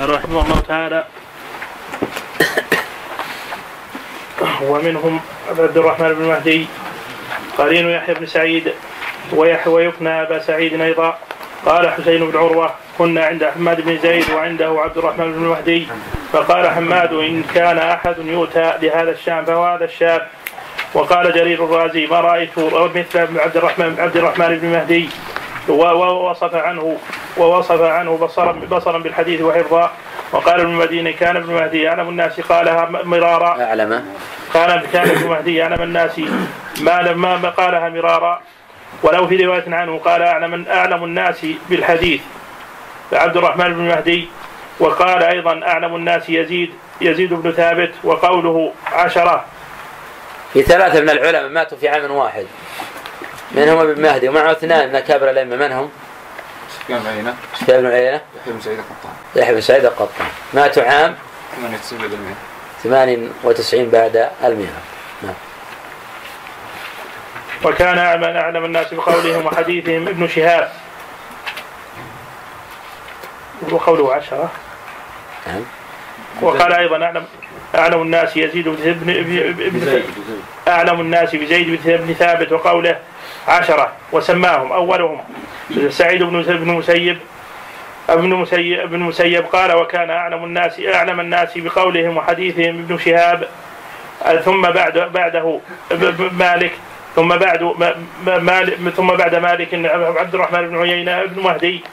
رحمه الله تعالى. ومنهم عبد الرحمن بن مهدي قرين يحيى بن سعيد ويحيى ويكنى أبا سعيد أيضا. قال حسين بن عروة كنا عند حماد بن زيد وعنده عبد الرحمن بن مهدي. فقال حماد إن كان أحد يؤتى لهذا الشام فهو هذا الشاب. وقال جرير الرازي ما رأيت مثل عبد الرحمن عبد الرحمن بن مهدي. ووصف عنه ووصف عنه بصرا بصرا بالحديث وحفظا وقال ابن المدينة كان ابن مهدي أعلم الناس قالها مرارا. أعلم. كان كان ابن مهدي أعلم الناس ما ما قالها مرارا. ولو في رواية عنه قال أعلم أعلم الناس بالحديث. عبد الرحمن بن مهدي وقال أيضا أعلم الناس يزيد يزيد بن ثابت وقوله عشرة. في ثلاثة من العلماء ماتوا في عام واحد. منهم ابن مهدي ومعه اثنان من أكابر الأئمة. من هم؟ سفيان بن عيينة. سفيان بن عيينة. يحيى بن سعيد القطان. يحيى بن سعيد القطان. ماتوا عام؟ 98 بعد المئة. 98 بعد المئة. نعم. وكان أعلم أعلم الناس بقولهم وحديثهم ابن شهاب. وقوله عشرة. نعم. وقال أيضا أعلم أعلم الناس يزيد بن ابن أعلم الناس بزيد بن ثابت وقوله عشرة وسماهم أولهم سعيد بن بن مسيب. ابن مسيب ابن مسيب قال وكان أعلم الناس أعلم الناس بقولهم وحديثهم ابن شهاب. ثم بعد بعده مالك. ثم بعد مالك ثم بعد مالك عبد الرحمن بن عيينة بن مهدي.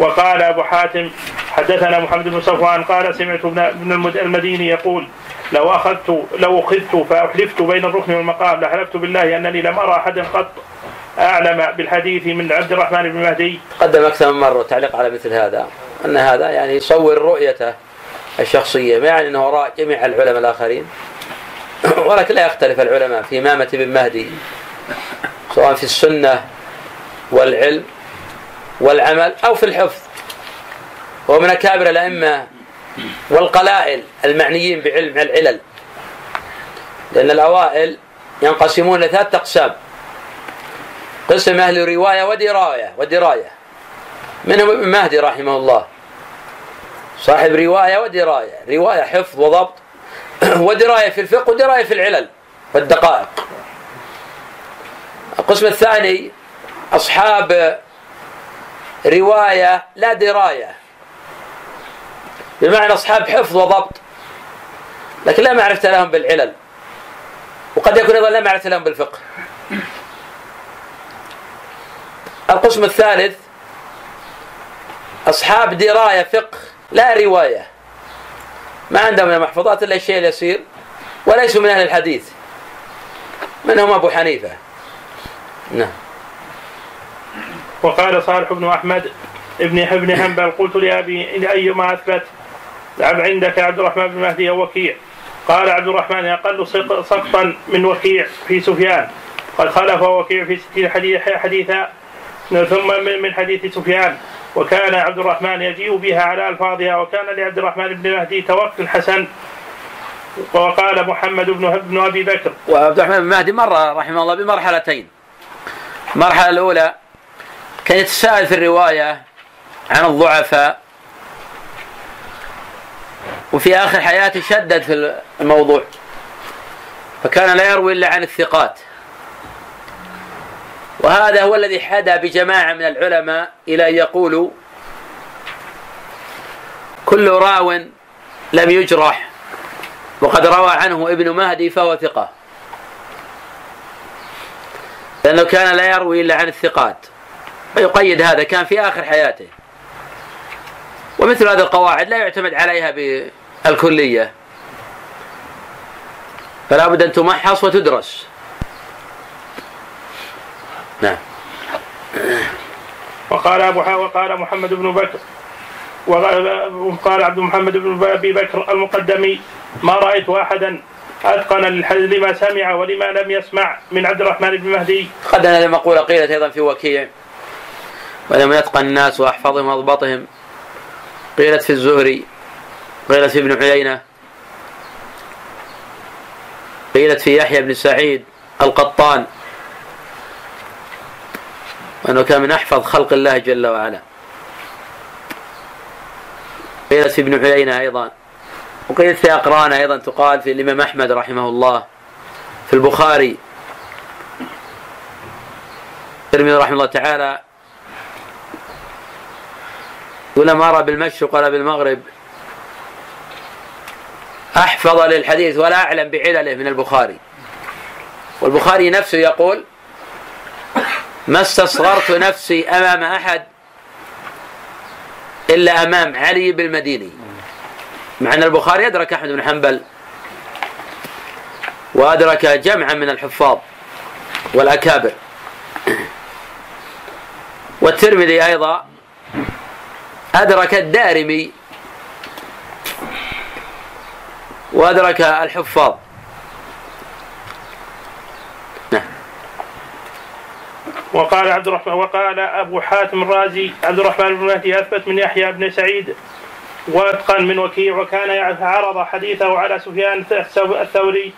وقال أبو حاتم حدثنا محمد بن صفوان قال سمعت ابن المديني يقول لو أخذت لو أخذت فأحلفت بين الركن والمقام لحلفت بالله أنني لم أرى أحدا قط أعلم بالحديث من عبد الرحمن بن مهدي. قدم أكثر من مرة تعليق على مثل هذا أن هذا يعني يصور رؤيته الشخصية ما يعني أنه وراء جميع العلماء الآخرين. ولكن لا يختلف العلماء في إمامة ابن مهدي سواء في السنة والعلم. والعمل أو في الحفظ. هو من أكابر الأئمة والقلائل المعنيين بعلم العلل. لأن الأوائل ينقسمون لثلاثة أقسام. قسم أهل رواية ودراية ودراية. منهم ابن مهدي رحمه الله. صاحب رواية ودراية. رواية حفظ وضبط. ودراية في الفقه ودراية في العلل والدقائق. القسم الثاني أصحاب رواية لا دراية. بمعنى أصحاب حفظ وضبط. لكن لا معرفة لهم بالعلل. وقد يكون أيضا لا معرفة لهم بالفقه. القسم الثالث أصحاب دراية فقه لا رواية. ما عندهم من المحفوظات إلا الشيء اليسير وليسوا من أهل الحديث. منهم أبو حنيفة. نعم. وقال صالح بن أحمد ابن ابن حنبل قلت لأبي أيما أثبت عندك عبد الرحمن بن مهدي وكيع؟ قال عبد الرحمن أقل سقطا من وكيع في سفيان. قد خلف وكيع في ستين حديثا ثم من حديث سفيان. وكان عبد الرحمن يجيء بها على ألفاظها وكان لعبد الرحمن بن مهدي توكل حسن. وقال محمد بن ابن أبي بكر. وعبد الرحمن بن مهدي مر رحمه الله بمرحلتين. المرحلة الأولى كان يتساءل في الرواية عن الضعفاء وفي آخر حياته شدد في الموضوع فكان لا يروي إلا عن الثقات. وهذا هو الذي حدا بجماعة من العلماء إلى أن يقولوا كل راو لم يجرح وقد روى عنه ابن مهدي فهو ثقة لأنه كان لا يروي إلا عن الثقات. ويقيد هذا كان في آخر حياته. ومثل هذه القواعد لا يعتمد عليها بالكلية. فلا بد أن تمحص وتدرس. نعم. وقال أبو وقال محمد بن بكر وقال عبد محمد بن أبي بكر المقدمي ما رأيت أحدا أتقن لما سمع ولما لم يسمع من عبد الرحمن بن مهدي. قد هذه المقوله قيلت أيضا في وكيع. ولم يتقن الناس واحفظهم واضبطهم قيلت في الزهري قيلت في ابن عيينة قيلت في يحيى بن سعيد القطان وأنه كان من أحفظ خلق الله جل وعلا. قيلت في ابن عيينة أيضا وقيلت في أقران أيضا تقال في الإمام أحمد رحمه الله في البخاري. الترمذي رحمه الله تعالى يقول ما أرى بالمشرق ولا بالمغرب. أحفظ للحديث ولا أعلم بعلله من البخاري. والبخاري نفسه يقول ما استصغرت نفسي أمام أحد إلا أمام علي بالمديني مع أن البخاري أدرك أحمد بن حنبل وأدرك جمعا من الحفاظ والأكابر. والترمذي أيضا أدرك الدارمي وأدرك الحفاظ. نعم. وقال عبد الرحمن وقال أبو حاتم الرازي عبد الرحمن بن مهدي أثبت من يحيى بن سعيد وأتقن من وكيع وكان عرض حديثه على سفيان الثوري.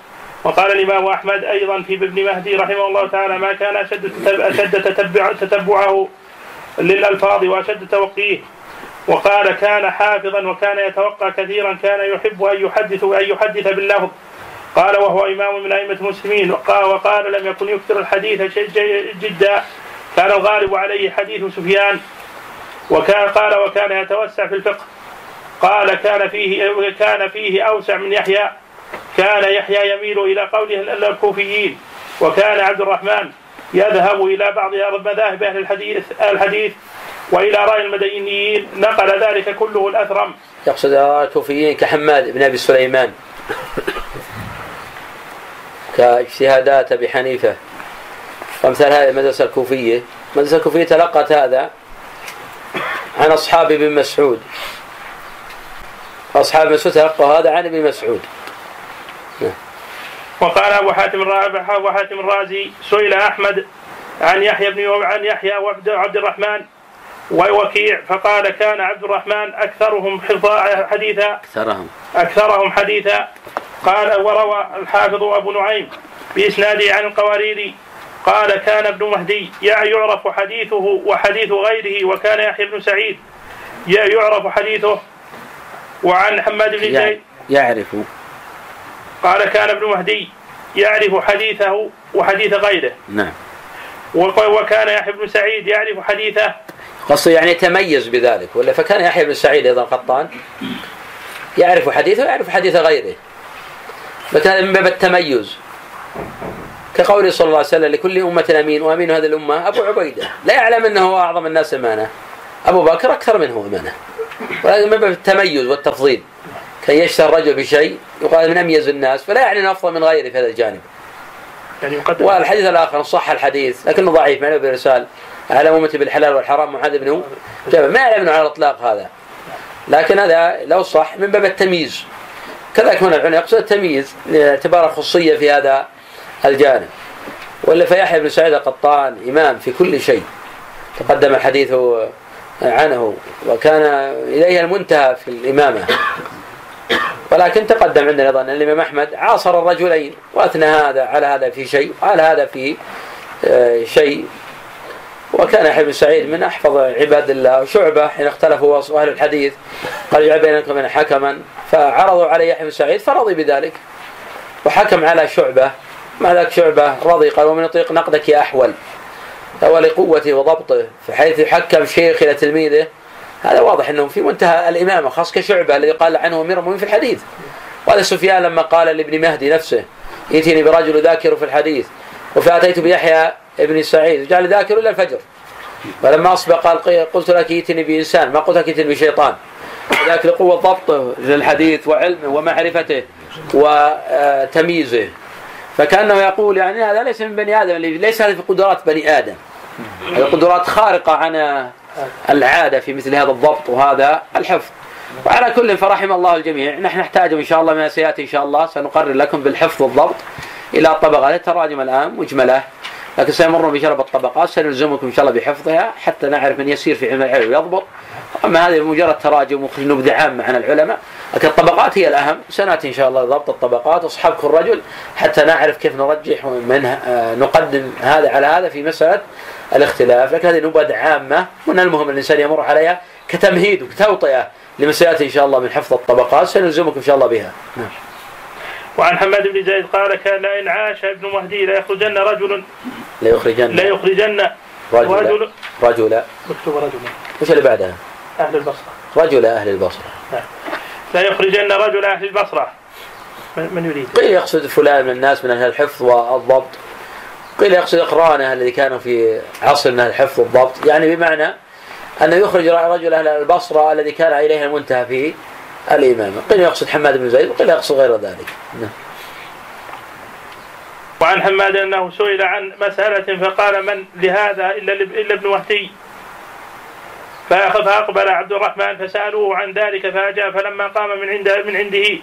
وقال الإمام أحمد أيضا في ابن مهدي رحمه الله تعالى ما كان أشد أشد تتبع تتبعه للألفاظ وأشد توقيه. وقال كان حافظا وكان يتوقع كثيرا كان يحب أن يحدث أن يحدث باللفظ قال وهو إمام من أئمة المسلمين. وقال, وقال لم يكن يكثر الحديث جدا. كان الغالب عليه حديث سفيان. وكان قال وكان يتوسع في الفقه. قال كان فيه كان فيه أوسع من يحيى. كان يحيى يميل إلى قوله الكوفيين. وكان عبد الرحمن يذهب إلى بعض مذاهب أهل الحديث الحديث وإلى رأي المدينيين نقل ذلك كله الاثرم يقصد الكوفيين كحماد بن أبي سليمان. كاجتهادات أبي حنيفة. وامثال هذه المدرسة الكوفية. المدرسة الكوفية تلقت هذا عن أصحاب ابن مسعود. أصحاب مسعود تلقوا هذا عن ابن مسعود. وقال أبو حاتم أبو حاتم الرازي سئل أحمد عن يحيى بن عن يحيى وعبد عبد الرحمن ووكيع فقال كان عبد الرحمن أكثرهم حديثا. أكثرهم. أكثرهم حديثا. قال وروى الحافظ أبو نعيم بإسناده عن القواريري قال كان ابن مهدي يعرف حديثه وحديث غيره وكان يحيى بن سعيد يعرف حديثه. وعن حماد بن زيد. يعرف. قال كان ابن مهدي يعرف حديثه وحديث غيره. نعم. وكان يحيى بن سعيد يعرف حديثه قصده يعني يتميز بذلك ولا فكان يحيى بن سعيد أيضا قطان يعرف حديثه ويعرف حديث غيره. فكان من باب التميز. كقوله صلى الله عليه وسلم لكل أمة أمين وأمين هذه الأمة أبو عبيدة. لا يعلم أنه أعظم الناس أمانة. أبو بكر أكثر منه أمانة. ولكن من باب التميز والتفضيل. كان يشتهر الرجل بشيء يقال من أميز الناس فلا يعني أفضل من غيره في هذا الجانب. يعني يقدم. والحديث الآخر صح الحديث لكنه ضعيف ما برسال على أمتي بالحلال والحرام معاذ بن جبل ما يعلم على الإطلاق هذا. لكن هذا لو صح من باب التمييز. كذلك هنا العلماء يقصد التمييز لاعتبار خصوصيه في هذا الجانب. ولا فيحيى بن سعيد القطان إمام في كل شيء. تقدم الحديث عنه وكان إليه المنتهى في الإمامة ولكن تقدم عندنا أيضا الإمام أحمد عاصر الرجلين وأثنى هذا على هذا في شيء وعلى هذا في آه، شيء وكان يحيى بن سعيد من أحفظ عباد الله وشعبة حين اختلفوا أهل الحديث قال اجعل بينكم من حكما فعرضوا عليه يحيى بن سعيد فرضي بذلك وحكم على شعبة مع ذلك شعبة رضي قال ومن يطيق نقدك يا أحول ولقوته وضبطه فحيث يحكم شيخ إلى تلميذه هذا واضح انه في منتهى الإمامة خاص كشعبة الذي قال عنه أمير المؤمنين في الحديث وهذا سفيان لما قال لابن مهدي نفسه ائتني برجل ذاكر في الحديث وفاتيت بيحيى ابن سعيد. جعل ذاكر إلى الفجر. فلما أصبح قال قلت لك ائتني بإنسان ما قلت لك ائتني بشيطان. ذاك لقوه ضبطه للحديث وعلمه ومعرفته وتمييزه. فكأنه يقول يعني هذا ليس من بني آدم ليس هذه في قدرات بني آدم. هذه قدرات خارقة عن العادة في مثل هذا الضبط وهذا الحفظ. وعلى كل فرحم الله الجميع. نحن نحتاج إن شاء الله ما سيأتي إن شاء الله. سنقرر لكم بالحفظ والضبط. إلى الطبقات التراجم الآن مجملة لكن سيمر بشرب الطبقات سنلزمكم إن شاء الله بحفظها حتى نعرف من يسير في علم العلم ويضبط. أما هذه مجرد تراجم نبذة عامة عن العلماء لكن الطبقات هي الأهم. سنأتي إن شاء الله ضبط الطبقات أصحابكم الرجل حتى نعرف كيف نرجح من آه، نقدم هذا على هذا في مسألة الاختلاف. لكن هذه نبذ عامة من المهم الإنسان يمر عليها كتمهيد وكتوطئه لما سياتي إن شاء الله من حفظ الطبقات سنلزمكم إن شاء الله بها. نعم. وعن حماد بن زيد قال كان لئن عاش ابن مهدي ليخرجن رجل ليخرجن. ليخرجن رجل. رجل. رجل. مكتوب رجل. وش اللي بعدها؟ أهل البصرة. رجل أهل البصرة. لا يخرجن رجل أهل البصرة. من يريد؟ قيل يقصد فلان من الناس من أهل الحفظ والضبط. قيل يقصد اقرانه الذي كانوا في عصر من الحفظ والضبط. يعني بمعنى انه يخرج رجل أهل البصرة الذي كان إليه المنتهى في الامامه قيل يقصد حماد بن زيد وقيل يقصد غير ذلك. نعم. وعن حماد أنه سئل عن مسألة فقال من لهذا إلا إلا ابن وهدي فأقبل عبد الرحمن فسألوه عن ذلك فأجاب فلما قام من عند من عنده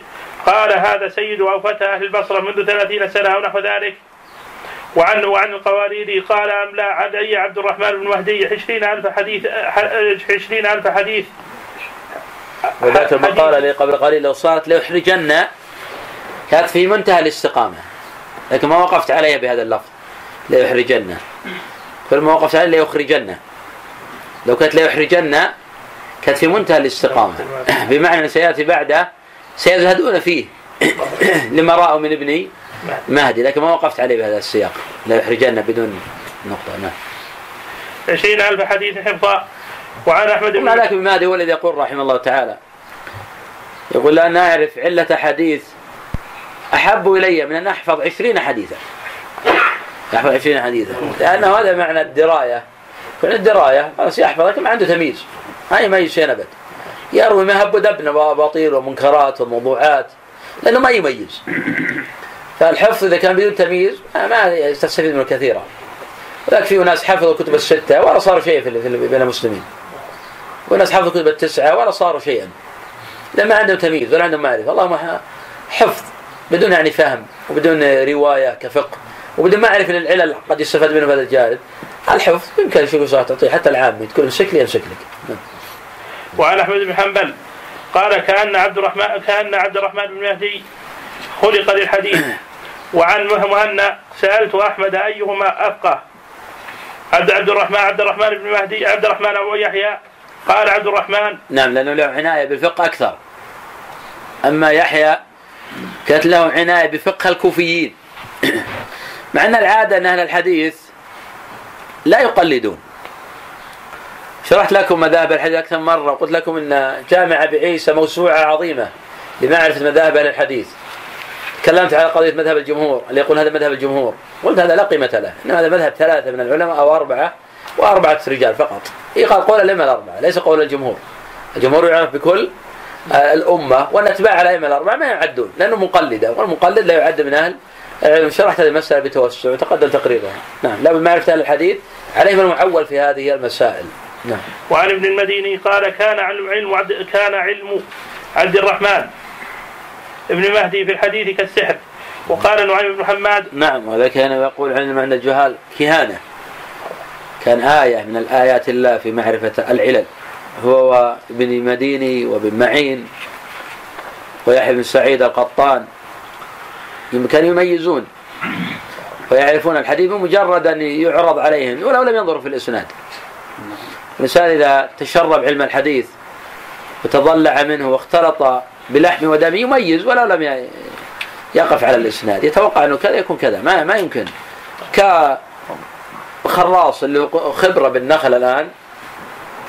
قال هذا سيد أو فتى أهل البصرة منذ ثلاثين سنة أو نحو ذلك. وعن وعن القواريري قال أملا علي عبد الرحمن بن مهدي عشرين ألف حديث عشرين ألف حديث. وذاك المقالة لي قبل قليل لو صارت ليحرجن كانت في منتهى الاستقامة. لكن ما وقفت عليها بهذا اللفظ ليحرجن كل ما وقفت عليه ليخرجن لو كانت ليحرجن كانت في منتهى الاستقامة. بمعنى سيأتي بعده سيزهدون فيه. لما رأوا من ابني مهدي. لكن ما وقفت عليه بهذا السياق. لا يحرجن بدون نقطة. نعم. عشرين ألف حديث حفظا وعن أحمد بن لكن مهدي هو الذي يقول رحمه الله تعالى. يقول لا نعرف علة حديث أحب إلي من أن أحفظ عشرين حديثا. يحفظ عشرين حديثا. لأنه هذا معنى الدراية. كل الدراية خلاص يحفظ لكن ما عنده تمييز. ما يميز شيء أبد. يروي ما هب ودبن وأباطيل ومنكرات وموضوعات لأنه ما يميز. فالحفظ إذا كان بدون تمييز ما يستفيد منه كثيرا. ولكن في ناس حفظوا الكتب الستة ولا صار شيء في بين المسلمين. وناس حفظوا الكتب التسعة ولا صاروا شيئا. لأن ما عندهم تمييز ولا عندهم معرفة. اللهم حفظ بدون يعني فهم وبدون رواية كفقه وبدون معرفة للعلل قد يستفاد منه هذا الجانب. الحفظ يمكن شيء تعطيه حتى العامي تقول امسك لي امسك لك وعن أحمد بن حنبل قال كأن عبد الرحمن كأن عبد الرحمن بن مهدي خلق للحديث. وعن مهنا سألت أحمد أيهما أفقه. عبد عبد الرحمن عبد الرحمن بن مهدي عبد الرحمن أبو يحيى قال عبد الرحمن نعم لأنه له عناية بالفقه أكثر. أما يحيى كانت له عناية بفقه الكوفيين. مع أن العادة أن أهل الحديث لا يقلدون. شرحت لكم مذاهب الحديث أكثر مرة وقلت لكم أن جامع أبي عيسى موسوعة عظيمة لمعرفة مذاهب أهل الحديث. تكلمت على قضية مذهب الجمهور اللي يقول هذا مذهب الجمهور. قلت هذا لا قيمة له إنما هذا مذهب ثلاثة من العلماء أو أربعة وأربعة رجال فقط. يقال قول الأئمة الأربعة ليس قول الجمهور. الجمهور يعرف بكل آه، الأمة وأن أتباع الأئمة الأربعة ما يعدون لأنه مقلدة والمقلد لا يعد من أهل شرحت هذه المسألة بتوسع وتقدم تقريبها نعم لا بمعرفة أهل الحديث. عليهم المعول في هذه المسائل. نعم. وعن ابن المديني قال كان علم عبد كان علم عبد الرحمن ابن مهدي في الحديث كالسحر. وقال نعيم بن حماد نعم وهذا كان يقول علم عند الجهال كهانة. كان آية من الآيات الله في معرفة العلل. هو وابن المديني وابن معين ويحيى بن سعيد القطان. كانوا يميزون ويعرفون الحديث بمجرد أن يعرض عليهم ولو لم ينظروا في الإسناد. الإنسان إذا تشرب علم الحديث وتضلع منه واختلط بلحم ودم يميز ولو لم يقف على الإسناد. يتوقع أنه كذا يكون كذا. ما ما يمكن. كخراص اللي خبرة بالنخل الآن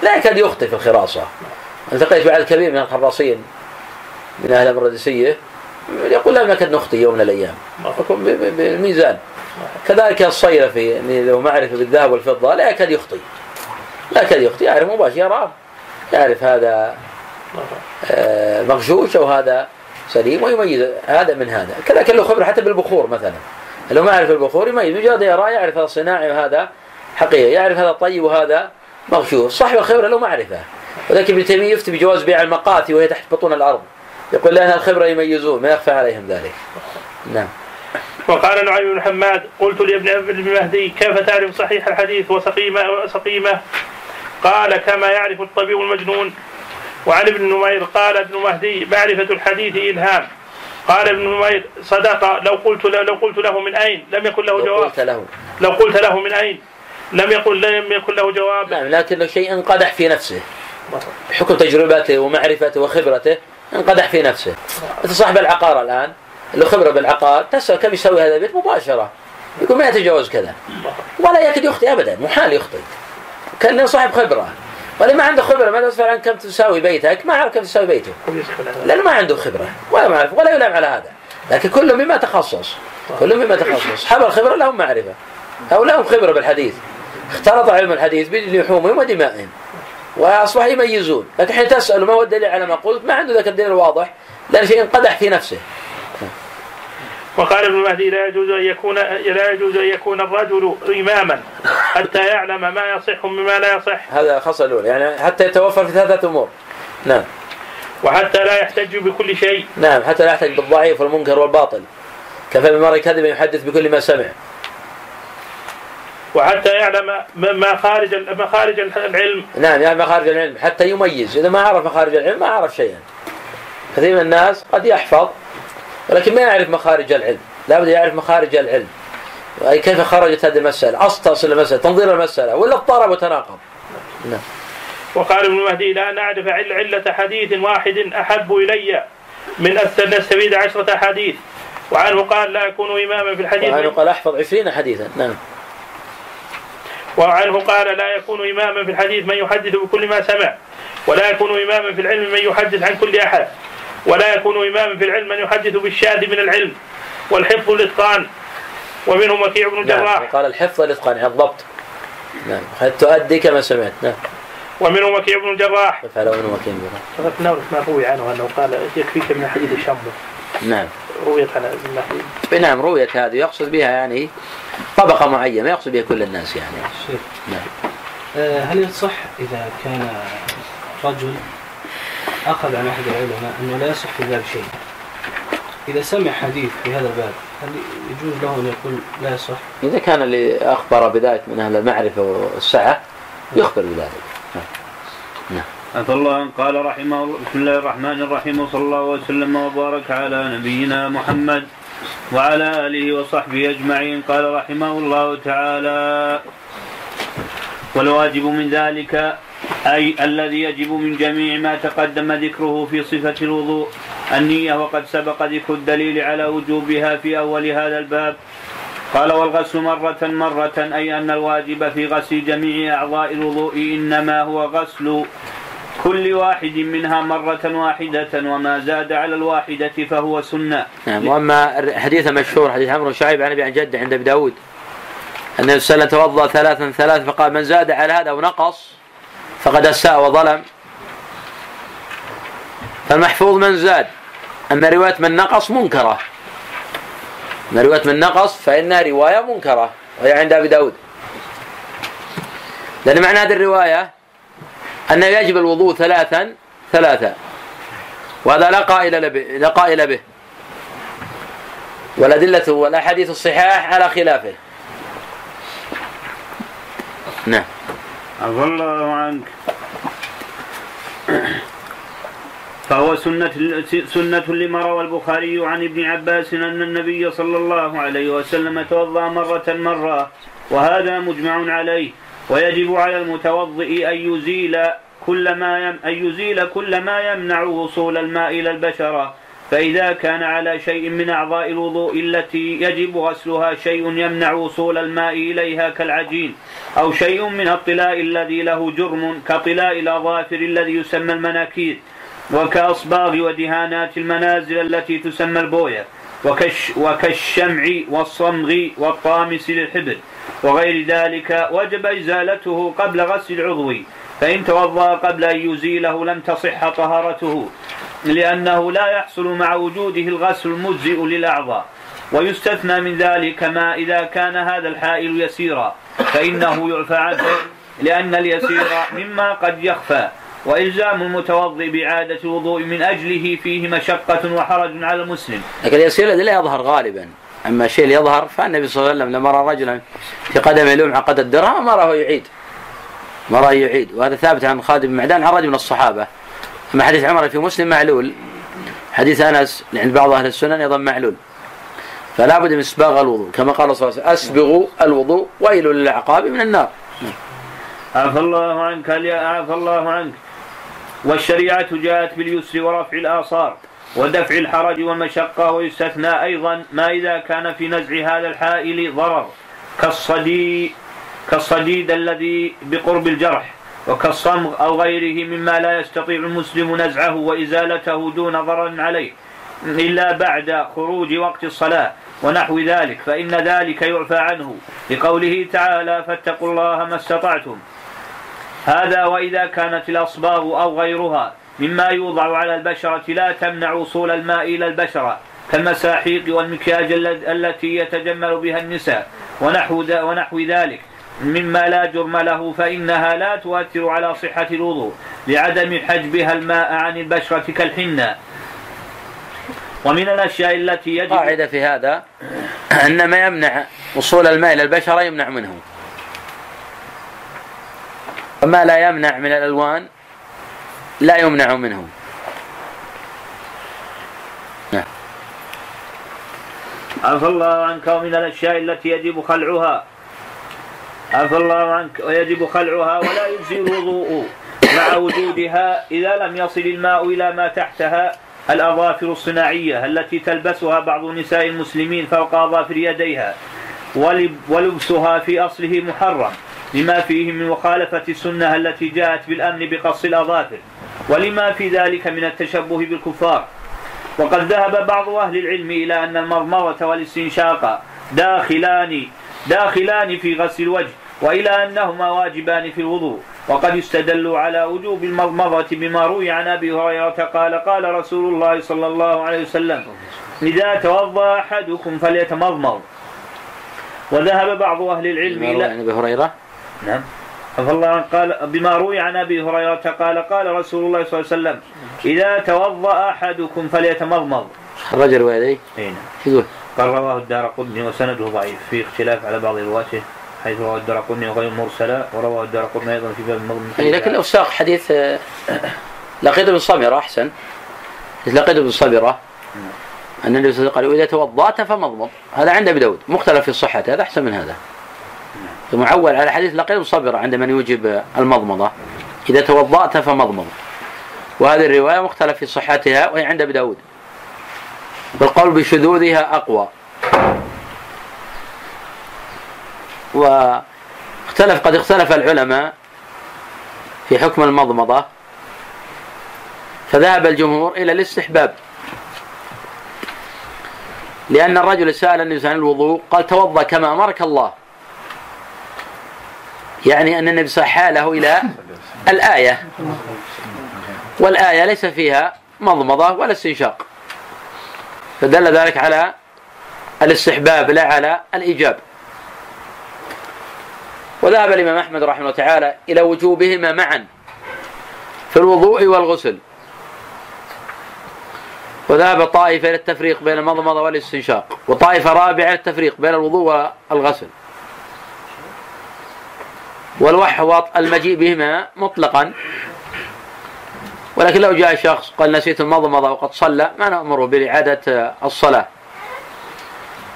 لا يكاد يخطئ في الخراصة. التقيت بعد كبير من الخراصين من أهل البردسية يقول لا نكاد نخطئ يوم من الأيام. بالميزان. كذلك الصيرفي يعني له معرفة بالذهب والفضة لا يكاد يخطئ. لا يكاد يخطئ يعرف مباشر يرى يعرف هذا آه، مغشوش أو هذا سليم ويميز هذا من هذا. كذلك له خبرة حتى بالبخور مثلا. لو ما يعرف البخور يميز مجرد يرى يعرف هذا صناعي وهذا حقيقي يعرف هذا طيب وهذا مغشوش. صاحب الخبرة له معرفة. ولكن ابن تيمية يفتي بجواز بيع المقاتي وهي تحت بطون الأرض. يقول لأن الخبرة يميزون ما يخفى عليهم ذلك. نعم. وقال نعيم بن حماد قلت لابن ابن مهدي كيف تعرف صحيح الحديث وسقيمه سقيمه قال كما يعرف الطبيب المجنون. وعن ابن نمير قال ابن مهدي معرفة الحديث إلهام. قال ابن نمير صدق لو قلت له لو قلت له من أين؟ لم يكن له جواب. لو قلت له. لو قلت له من أين؟ لم يقل لم يكن له جواب. نعم لكن شيء انقدح في نفسه. حكم تجربته ومعرفته وخبرته انقدح في نفسه. مثل صاحب العقار الآن. له خبره بالعقار تسأل كم يسوي هذا البيت؟ مباشرة. يقول ما يتجاوز كذا. ولا يكاد يخطئ ابدا محال يخطئ. كان صاحب خبرة. واللي ما عنده خبرة ما تسال عن كم تساوي بيتك ما عارف كم تساوي بيته. لأنه ما عنده خبرة ولا ما عارف ولا يلام على هذا. لكن كل بما تخصص كل بما تخصص. اصحاب الخبرة لهم معرفة أو لهم خبرة بالحديث. اختلط علم الحديث بلحومهم ودمائهم وأصبح يميزون. لكن حين تساله ما هو الدليل على ما قلت ما عنده ذاك الدليل الواضح لأن شيء انقدح في نفسه. وقال ابن مهدي لا يجوز أن يكون لا يجوز أن يكون الرجل إماما حتى يعلم ما يصح مما لا يصح. هذا الأولى يعني حتى يتوفر في ثلاثة أمور. نعم. وحتى لا يحتج بكل شيء. نعم حتى لا يحتج بالضعيف والمنكر والباطل. كفى بالمرء كذبا يحدث بكل ما سمع؟ وحتى يعلم ما خارج ما خارج العلم. نعم يعني مخارج العلم حتى يميز. إذا ما عرف مخارج العلم ما عرف شيئا. كثير من الناس قد يحفظ ولكن ما يعرف مخارج العلم. لابد يعرف مخارج العلم. أي كيف خرجت هذه المسألة؟ أصل المسألة تنظير المسألة ولا اضطرب وتناقض؟ نعم. وقال ابن مهدي لا نعرف عل- علة حديث واحد أحب إلي من أن نستفيد عشرة أحاديث وعنه قال لا أكون إماما في الحديث. وعنه قال أحفظ عشرين حديثا. نعم. وعنه قال لا يكون إماما في الحديث من يحدث بكل ما سمع ولا يكون إماما في العلم من يحدث عن كل أحد. ولا يكون إماما في العلم من يحدث بالشاذ من العلم والحفظ الإتقان ومنهم وكيع بن نعم الجراح وقال الحفظ الإتقان يعني الضبط نعم حتى تؤدي كما سمعت. نعم. ومنهم وكيع بن الجراح فعله من وكيل تركنا ما روي عنه أنه قال يكفيك من حديث شمه نعم. رويت عن نعم رويت هذه يقصد بها يعني طبقة معينة ما يقصد بها كل الناس يعني. شيخ. نعم. آه، هل يصح إذا كان رجل أخذ عن أحد العلماء أنه لا يصح في الباب شيء. إذا سمع حديث في هذا الباب هل يجوز له أن يقول لا يصح؟ إذا كان اللي أخبر بذلك من أهل المعرفة والسعة يخبر بذلك. عفى الله عنه. قال رحمه الله بسم الله الرحمن الرحيم وصلى الله وسلم وبارك على نبينا محمد وعلى آله وصحبه أجمعين. قال رحمه الله تعالى والواجب من ذلك أي الذي يجب من جميع ما تقدم ذكره في صفة الوضوء. النية وقد سبق ذكر الدليل على وجوبها في أول هذا الباب. قال والغسل مرة مرة أي أن الواجب في غسل جميع أعضاء الوضوء إنما هو غسل كل واحد منها مرة واحدة وما زاد على الواحدة فهو سنة. نعم وأما الحديث المشهور حديث عمرو شعيب عن أبي عن جده عند أبي داود النبي صلى الله عليه وسلم توضأ ثلاثا ثلاث فقال من زاد على هذا أو نقص فقد أساء وظلم. فالمحفوظ من زاد. أما رواية من نقص منكرة. أما رواية من نقص فإنها رواية منكرة وهي عند أبي داود. لأن معنى هذه الرواية أنه يجب الوضوء ثلاثا ثلاثا وهذا لا قائل به لا قائل به. والأدلة والأحاديث الصحاح على خلافه. نعم. عفى الله عنك فهو سنة سنة لما روى البخاري عن ابن عباس أن النبي صلى الله عليه وسلم توضأ مرة مرة وهذا مجمع عليه. ويجب على المتوضئ أن يزيل كل ما يم أن يزيل كل ما يمنع وصول الماء إلى البشرة. فإذا كان على شيء من أعضاء الوضوء التي يجب غسلها شيء يمنع وصول الماء إليها كالعجين أو شيء من الطلاء الذي له جرم كطلاء الأظافر الذي يسمى المناكير وكأصباغ ودهانات المنازل التي تسمى البوية وكش وكالشمع والصمغ والطامس للحبر وغير ذلك وجب إزالته قبل غسل العضو فإن توضأ قبل أن يزيله لم تصح طهارته لأنه لا يحصل مع وجوده الغسل المجزئ للأعضاء. ويستثنى من ذلك ما إذا كان هذا الحائل يسيرا فإنه يعفى عنه لأن اليسير مما قد يخفى. وإلزام المتوضئ بإعادة الوضوء من أجله فيه مشقة وحرج على المسلم. لكن اليسير الذي لا يظهر غالبا. أما الشيء اللي يظهر فالنبي صلى الله عليه وسلم لما رأى رجلا في قدمه لمعة قد الدرهم ما رأه يعيد. ما رأى يعيد. وهذا ثابت عن خالد بن معدان عن رجل من الصحابة. أما حديث عمر في مسلم معلول حديث أنس عند بعض أهل السنن أيضا معلول. فلا بد من إسباغ الوضوء كما قال صلى الله عليه وسلم أسبغوا الوضوء ويل للأعقاب من النار. عفى الله عنك عفى الله عنك. والشريعة جاءت باليسر ورفع الآثار ودفع الحرج والمشقة ويستثنى أيضا ما إذا كان في نزع هذا الحائل ضرر كالصديد كالصديد الذي بقرب الجرح. وكالصمغ أو غيره مما لا يستطيع المسلم نزعه وإزالته دون ضرر عليه إلا بعد خروج وقت الصلاة ونحو ذلك فإن ذلك يعفى عنه. لقوله تعالى فاتقوا الله ما استطعتم. هذا وإذا كانت الأصباغ أو غيرها مما يوضع على البشرة لا تمنع وصول الماء إلى البشرة كالمساحيق والمكياج التي يتجمل بها النساء ونحو, ونحو ذلك. مما لا جرم له فإنها لا تؤثر على صحة الوضوء لعدم حجبها الماء عن البشرة كالحنة. ومن الأشياء التي يجب قاعدة في هذا أن ما يمنع وصول الماء إلى البشرة يمنع منه. وما لا يمنع من الألوان لا يمنع منه. نعم. عفى الله عنك ومن الأشياء التي يجب خلعها عفى الله عنك. ويجب خلعها ولا يجزي الوضوء مع وجودها إذا لم يصل الماء إلى ما تحتها. الأظافر الصناعية التي تلبسها بعض نساء المسلمين فوق أظافر يديها ولبسها في أصله محرم لما فيه من مخالفة السنة التي جاءت بالأمن بقص الأظافر. ولما في ذلك من التشبه بالكفار. وقد ذهب بعض أهل العلم إلى أن المضمضة والاستنشاق داخلان داخلان في غسل الوجه وإلى أنهما واجبان في الوضوء. وقد استدلوا على وجوب المضمضة بما روي عن أبي هريرة قال قال رسول الله صلى الله عليه وسلم إذا توضأ أحدكم فليتمضمض. وذهب بعض أهل العلم إلى عن أبي هريرة؟ نعم. الله قال بما روي عن أبي هريرة قال قال رسول الله صلى الله عليه وسلم إذا توضأ أحدكم فليتمضمض. خرج الروايه اي نعم. قال رواه الدار قطني وسنده ضعيف في اختلاف على بعض رواته حيث رواه الدار قطني وغير مرسلا ورواه الدار قطني أيضا في باب المضمض. يعني لكن لو ساق حديث آه، لقيت بن صبرة أحسن. لقيت بن صبرة أن النبي صلى الله عليه وسلم قال إذا توضأت فمضمض. هذا عند أبي داود مختلف في صحة هذا أحسن من هذا. معول على حديث لقيت صبر عند من يوجب المضمضة إذا توضأت فمضمض. وهذه الرواية مختلف في صحتها وهي عند أبي داود. والقول بشذوذها أقوى. واختلف قد اختلف العلماء في حكم المضمضة فذهب الجمهور إلى الاستحباب. لأن الرجل سأل النبي عن الوضوء قال توضأ كما أمرك الله. يعني أن النبي حاله إلى الآية. والآية ليس فيها مضمضة ولا استنشاق. فدل ذلك على الاستحباب لا على الإيجاب. وذهب الإمام أحمد رحمه الله تعالى إلى وجوبهما معا في الوضوء والغسل. وذهب طائفة إلى التفريق بين المضمضة والاستنشاق وطائفة رابعة إلى التفريق بين الوضوء والغسل. والوحوط المجيء بهما مطلقا. ولكن لو جاء شخص قال نسيت المضمضة وقد صلى ما نأمره بإعادة الصلاة.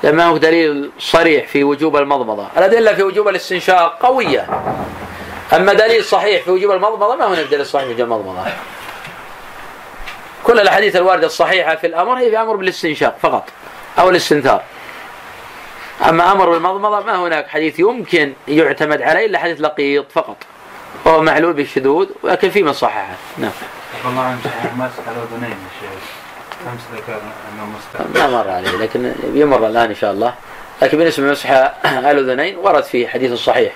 لما هو دليل صريح في وجوب المضمضة. الأدلة في وجوب الاستنشاق قوية. أما دليل صحيح في وجوب المضمضة ما هو دليل صحيح في وجوب المضمضة. كل الأحاديث الواردة الصحيحة في الأمر هي في أمر بالاستنشاق فقط أو الاستنثار. أما أمر بالمضمضة ما هناك حديث يمكن يعتمد عليه إلا حديث لقيط فقط. وهو معلول بالشذوذ ولكن في من صححه. نعم. الله عنك مسح الأذنين أمس ذكر أنه ما مر عليه لكن يمر الآن إن شاء الله. لكن بالنسبة لمسح الأذنين ورد في حديث صحيح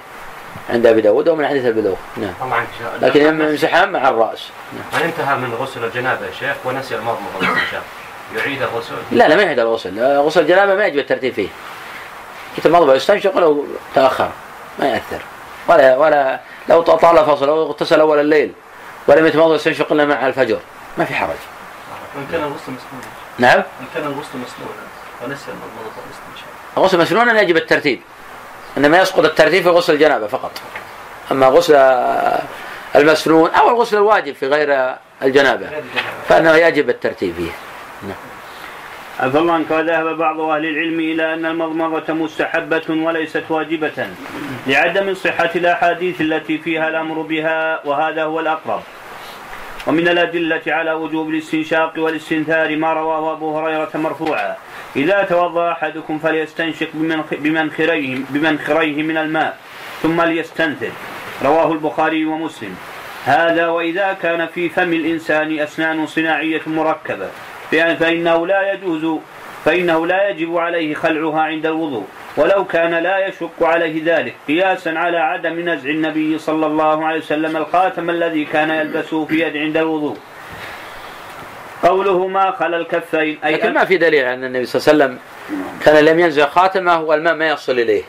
عند أبي داود ومن حديث أبي داود. نعم. لكن يمسحان مع الرأس. نعم. من انتهى من غسل الجنابة يا شيخ؟ ونسي والاستنشاق يعيد الغسل؟ لا لا ما يعيد الغسل. غسل الجنابة ما يجب الترتيب فيه. يتمضمض ويستنشق ولو تأخر ما يأثر. ولا ولا لو طال فصل لو اغتسل أول الليل. ولم يتمضمض ويستنشق إلا مع الفجر ما في حرج. وإن كان الغسل مسنونا. نعم. إن كان الغسل مسنونا ونسي المضمضة والاستنشاق. الغسل مسنونا يجب الترتيب. إنما يسقط الترتيب في غسل الجنابة فقط. أما غسل المسنون أو الغسل الواجب في غير الجنابة فإنه يجب الترتيب فيه. نعم. عفى الله عنك وذهب بعض أهل العلم إلى أن المضمضة مستحبة وليست واجبة لعدم صحة الأحاديث التي فيها الأمر بها وهذا هو الأقرب. ومن الأدلة على وجوب الاستنشاق والاستنثار ما رواه أبو هريرة مرفوعا إذا توضأ أحدكم فليستنشق بمنخ- بمنخريه بمنخريه من الماء ثم ليستنثر. رواه البخاري ومسلم. هذا وإذا كان في فم الإنسان أسنان صناعية مركبة. فإن- فإنه لا يجوز فإنه لا يجب عليه خلعها عند الوضوء ولو كان لا يشق عليه ذلك قياسا على عدم نزع النبي صلى الله عليه وسلم الخاتم الذي كان يلبسه في يد عند الوضوء قوله ما خلا الكفين أي لكن ما في دليل أن النبي صلى الله عليه وسلم كان لم ينزع خاتمه والماء ما يصل إليه.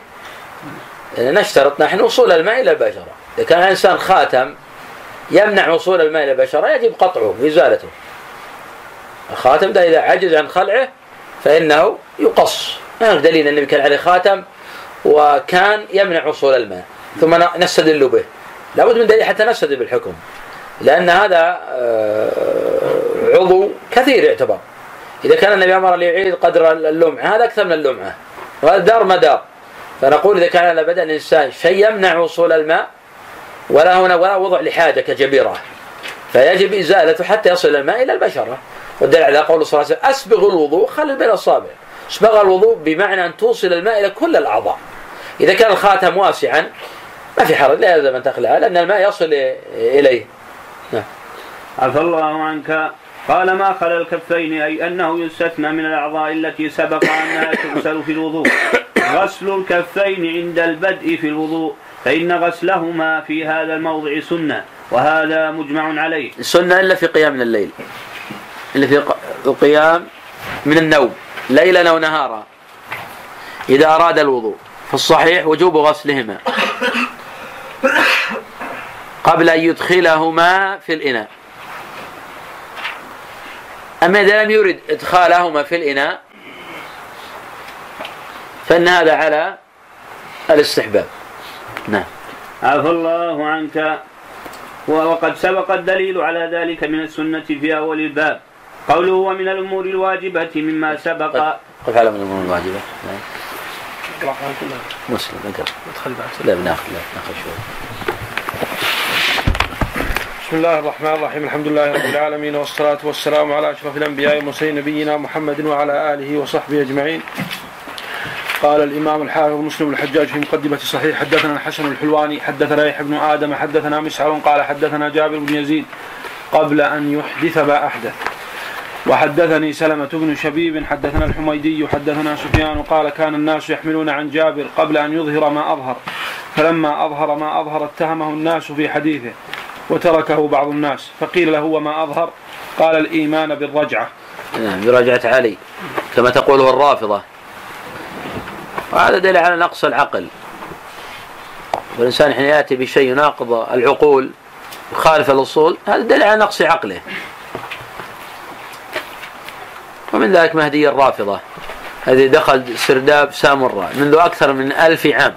يعني نشترط نحن وصول الماء إلى البشرة، إذا كان الإنسان خاتم يمنع وصول الماء إلى البشرة يجب قطعه وازالته. الخاتم ده إذا عجز عن خلعه فإنه يقص، ما هناك دليل النبي كان عليه خاتم وكان يمنع وصول الماء، ثم نستدل به. لابد من دليل حتى نستدل بالحكم. لأن هذا آه، عضو كثير يعتبر. إذا كان النبي أمر ليعيد قدر اللمعة هذا أكثر من اللمعة. وهذا دار مدار فنقول إذا كان على بدن الإنسان شيء يمنع وصول الماء ولا هنا ولا وضع لحاجة كجبيرة. فيجب إزالته حتى يصل الماء إلى البشرة. والدليل على قول صلى الله عليه وسلم أسبغ الوضوء خلل بين الأصابع أسبغ الوضوء بمعنى أن توصل الماء إلى كل الأعضاء. إذا كان الخاتم واسعا ما في حرج لا يلزم أن تخلعه لأن الماء يصل إليه. عفى الله عنك. قال ما خلا الكفين أي أنه يستثنى من الأعضاء التي سبق أنها تغسل في الوضوء. غسل الكفين عند البدء في الوضوء فإن غسلهما في هذا الموضع سنة وهذا مجمع عليه. السنة إلا في قيام الليل. إلا في القيام من النوم ليلا أو نهارا إذا أراد الوضوء. فالصحيح وجوب غسلهما. قبل أن يدخلهما في الإناء. أما إذا لم يرد إدخالهما في الإناء فإن هذا على الاستحباب. نعم. عفى الله عنك. وقد سبق الدليل على ذلك من السنة في أول الباب. قوله ومن الأمور الواجبة مما سبق. قف على من الأمور الواجبة. نعم. مسلم اقرأ. لا بناخذ لا بناخذ شوي. بسم الله الرحمن الرحيم. الحمد لله رب العالمين والصلاة والسلام على أشرف الأنبياء والمرسلين نبينا محمد وعلى آله وصحبه أجمعين. قال الإمام الحافظ مسلم الحجاج في مقدمة صحيح حدثنا الحسن الحلواني حدثنا يحيى بن آدم حدثنا مسعر قال حدثنا جابر بن يزيد قبل أن يحدث ما أحدث وحدثني سلمة بن شبيب حدثنا الحميدي حدثنا سفيان قال كان الناس يحملون عن جابر قبل أن يظهر ما أظهر. فلما أظهر ما أظهر اتهمه الناس في حديثه وتركه بعض الناس. فقيل له وما أظهر؟ قال الإيمان بالرجعة. نعم برجعة علي. كما تقوله الرافضة وهذا دليل على نقص العقل. والإنسان حين يأتي بشيء يناقض العقول يخالف الأصول هذا دليل على نقص عقله. ومن ذلك مهدي الرافضة. الذي دخل سرداب سامراء منذ أكثر من ألف عام.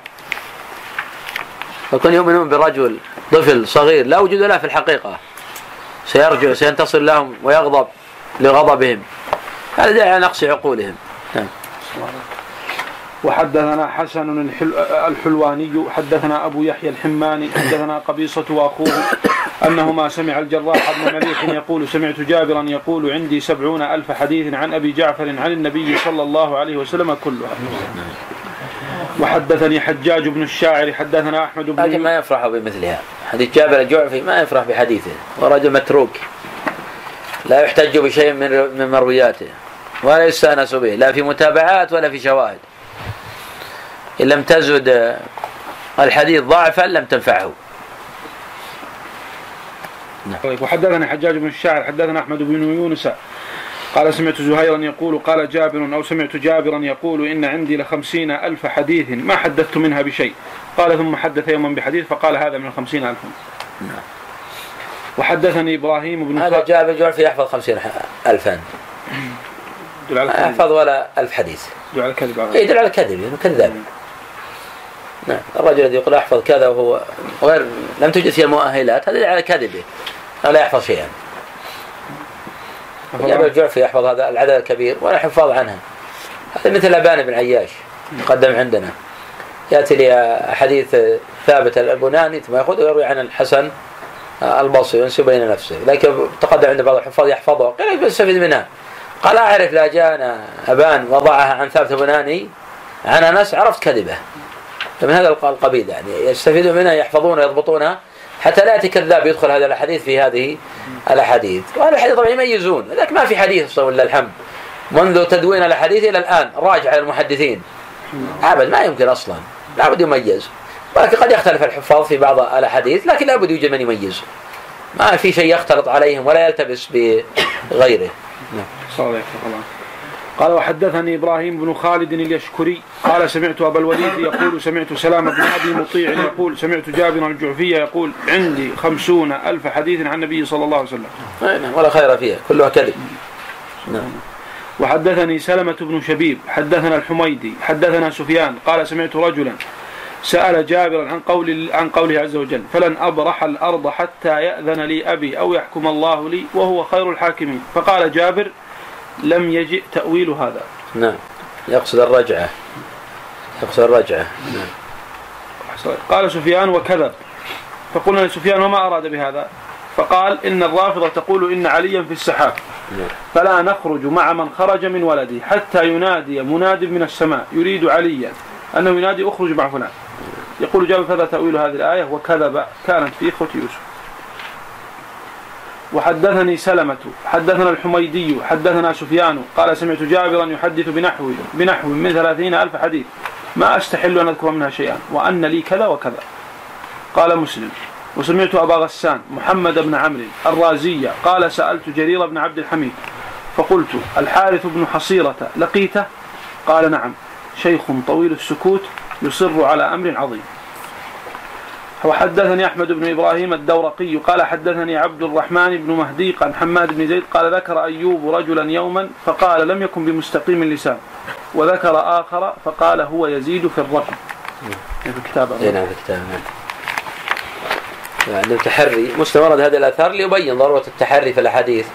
فكن يؤمنون برجل طفل صغير لا وجود له في الحقيقة. سيرجع سينتصر لهم ويغضب لغضبهم. هذا دليل على نقص عقولهم. نعم. وحدثنا حسن الحل... الحلواني حدثنا أبو يحيى الحماني حدثنا قبيصة وأخوه أنهما سمع الجراح بن مليح يقول سمعت جابرا يقول عندي سبعون ألف حديث عن أبي جعفر عن النبي صلى الله عليه وسلم كلها. وحدثني حجاج بن الشاعر حدثنا أحمد لكن بن ما يفرح بمثلها. حديث جابر الجعفي ما يفرح بحديثه. ورجل متروك. لا يحتج بشيء من من مروياته. ولا يستأنس به. لا في متابعات ولا في شواهد. إن لم تزد الحديث ضعفا لم تنفعه. طيب وحدثنا حجاج بن الشاعر حدثنا أحمد بن يونس. قال سمعت زهيرا يقول قال جابر أو سمعت جابرا يقول إن عندي لخمسين ألف حديث ما حدثت منها بشيء. قال ثم حدث يوما بحديث فقال هذا من الخمسين ألفا وحدثني إبراهيم بن هذا جابر الجعفي يحفظ خمسين ألفا. الكذب. يحفظ ولا ألف حديث. يدل على الكذب. يدل على كذب يعني كذاب. نعم. الرجل الذي يقول أحفظ كذا وهو غير لم توجد فيه المؤهلات هذا على كذبه. لا يحفظ شيئا. جابر الجعفي يحفظ هذا العدد الكبير ولا حفاظ عنها. هذا مثل أبان بن عياش مقدم عندنا. يأتي لي حديث ثابت البناني ثم يأخذ ويروي عن الحسن البصير ينسب بين نفسه. لكن تقدم عند بعض الحفاظ يحفظه. قال يستفيد منها. قال أعرف لا جاءنا أبان وضعها عن ثابت بناني عن أنس عرفت كذبه. فمن هذا القبيل يعني؟ يستفيدون منها يحفظونها يضبطونها حتى لا يأتي كذاب يدخل هذا الحديث في هذه الأحاديث. وهذا الحديث طبعا يميزون لكن ما في حديث ولله الحمد. منذ تدوين الأحاديث إلى الآن راجع على المحدثين. أبد ما يمكن أصلا. لابد يميز. ولكن قد يختلف الحفاظ في بعض الأحاديث لكن لابد يوجد من يميز. ما في شيء يختلط عليهم ولا يلتبس بغيره. نعم. قال وحدثني إبراهيم بن خالد اليشكري قال سمعت أبا الوليد يقول سمعت سلام بن أبي مطيع يقول سمعت جابر الجعفي يقول عندي خمسون ألف حديث عن النبي صلى الله عليه وسلم. نعم ولا خير فيها كلها كذب. نعم. وحدثني سلمة بن شبيب حدثنا الحميدي حدثنا سفيان قال سمعت رجلا سأل جابرا عن قول عن قوله عز وجل فلن أبرح الأرض حتى يأذن لي أبي أو يحكم الله لي وهو خير الحاكمين فقال جابر لم يجئ تأويل هذا. نعم. يقصد الرجعة. يقصد الرجعة. نعم. قال سفيان وكذب. فقلنا لسفيان وما أراد بهذا؟ فقال إن الرافضة تقول إن عليا في السحاب. نعم. فلا نخرج مع من خرج من ولدي حتى ينادي مناد من السماء يريد عليا أنه ينادي أخرج مع فلان. يقول جابر فهذا تأويل هذه الآية وكذب كانت في إخوة يوسف. وحدثني سلمة حدثنا الحميدي حدثنا سفيان قال سمعت جابرا يحدث بنحو بنحو من ثلاثين ألف حديث. ما أستحل أن أذكر منها شيئا وأن لي كذا وكذا. قال مسلم وسمعت أبا غسان محمد بن عمرو الرازية قال سألت جرير بن عبد الحميد فقلت الحارث بن حصيرة لقيته؟ قال نعم. شيخ طويل السكوت يصر على أمر عظيم. وحدثني أحمد بن إبراهيم الدورقي قال حدثني عبد الرحمن بن مهدي عن حماد بن زيد قال ذكر أيوب رجلا يوما فقال لم يكن بمستقيم اللسان وذكر آخر فقال هو يزيد في الرقم في الكتاب نعم في الكتاب نعم يعني التحري مسلم ورد هذه الآثار ليبين ضرورة التحري في الأحاديث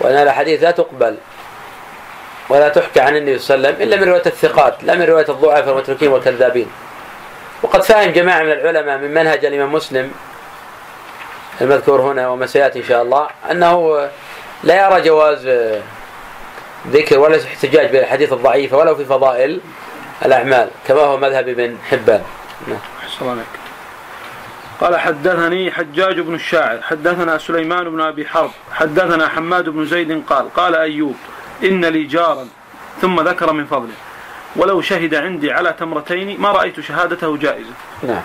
وأن الأحاديث لا تقبل ولا تحكى عن النبي صلى الله عليه وسلم إلا من رواية الثقات لا من رواية الضعفاء والمتركين والكذابين. وقد فهم جماعة من العلماء من منهج الإمام مسلم المذكور هنا وما سيأتي إن شاء الله أنه لا يرى جواز ذكر ولا احتجاج بالحديث الضعيفة ولو في فضائل الأعمال كما هو مذهب ابن حبان. نعم. قال حدثني حجاج بن الشاعر حدثنا سليمان بن أبي حرب حدثنا حماد بن زيد قال قال أيوب إن لي جارا ثم ذكر من فضله. ولو شهد عندي على تمرتين ما رأيت شهادته جائزة. نعم.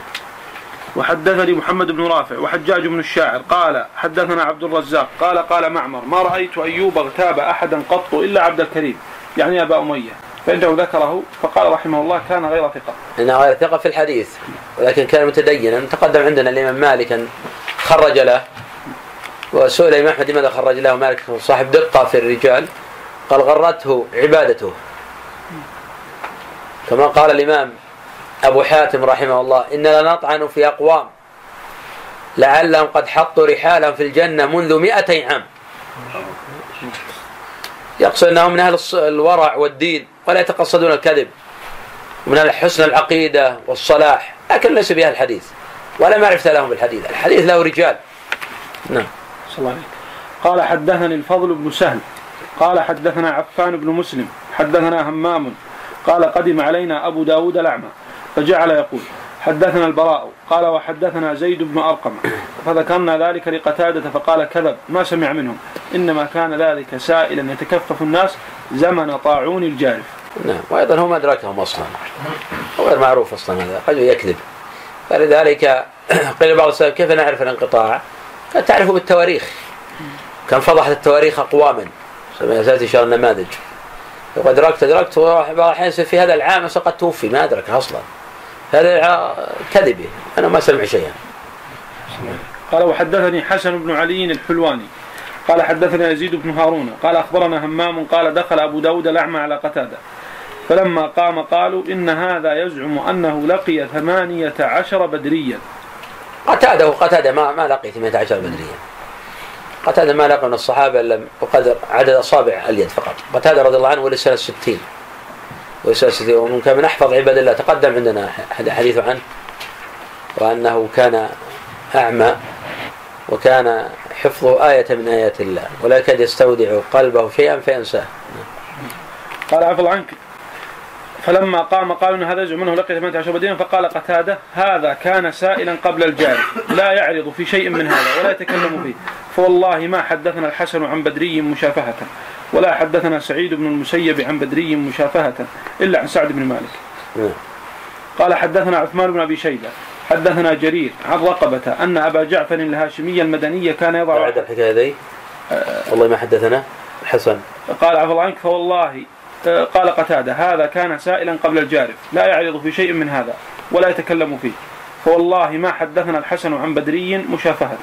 وحدثني محمد بن رافع وحجاج بن الشاعر قال حدثنا عبد الرزاق. قال قال معمر ما رأيت أيوب اغتاب أحدا قط إلا عبد الكريم يعني أبا أمية. فإنه ذكره فقال رحمه الله كان غير ثقة. إنه غير ثقة في الحديث ولكن كان متدينا تقدم عندنا الإمام مالك خرج له وسئل الإمام أحمد لماذا خرج له؟ مالك صاحب دقة في الرجال. قال غرته عبادته. كما قال الإمام أبو حاتم رحمه الله إننا نطعن في أقوام لعلهم قد حطوا رحالهم في الجنة منذ مئتي عام. يقصد أنهم من أهل الورع والدين ولا يتقصدون الكذب من أهل حسن العقيدة والصلاح لكن ليس بأهل الحديث ولا معرفة لهم بالحديث الحديث له رجال. نعم. صلى الله قال حدثني الفضل بن سهل قال حدثنا عفان بن مسلم حدثنا همام قال قدم علينا أبو داود الأعمى فجعل يقول حدثنا البراء قال وحدثنا زيد بن أرقم فذكرنا ذلك لقتادة فقال كذب ما سمع منهم إنما كان ذلك سائلا يتكفف الناس زمن طاعون الجارف. نعم وأيضا هو ما أدركهم أصلا غير معروف أصلا هذا قد يكذب. فلذلك قيل بعض السلف كيف نعرف الانقطاع؟ قد تعرفه بالتواريخ. كان فضحت التواريخ أقواما سيأتي شهر النماذج. لو أدركت أدركت بعض الأحيان في هذا العام قد توفي ما أدرك أصلا. هذا كذبه أنا ما سمع شيئا. قال وحدثني حسن بن علي الحلواني. قال حدثنا يزيد بن هارون. قال أخبرنا همام قال دخل أبو داود الأعمى على قتادة. فلما قام قالوا إن هذا يزعم أنه لقي ثمانية عشر بدريا. قتاده قتادة ما ما لقي ثمانية عشر بدريا. قتادة ما لقى من الصحابة إلا بقدر عدد أصابع اليد فقط. قتادة رضي الله عنه ولد سنة 60 ولد سنة ومن كان من أحفظ عباد الله تقدم عندنا حديث عنه. وأنه كان أعمى وكان حفظه آية من آيات الله. ولا يكاد يستودع قلبه شيئا فينساه. قال الله عنك. فلما قام قالوا إن هذا منه لقي 18 بدينا فقال قتادة هذا كان سائلا قبل الجاري لا يعرض في شيء من هذا ولا يتكلم فيه. فوالله ما حدثنا الحسن عن بدري مشافهة ولا حدثنا سعيد بن المسيب عن بدري مشافهة إلا عن سعد بن مالك. نعم. قال حدثنا عثمان بن أبي شيبة حدثنا جرير عن رقبة أن أبا جعفر الهاشمي المدني كان يضع بعد الحكاية ذي؟ والله ما حدثنا. الحسن. قال الله عنك فوالله قال قتادة هذا كان سائلا قبل الجارف لا يعرض في شيء من هذا ولا يتكلم فيه. فوالله ما حدثنا الحسن عن بدري مشافهة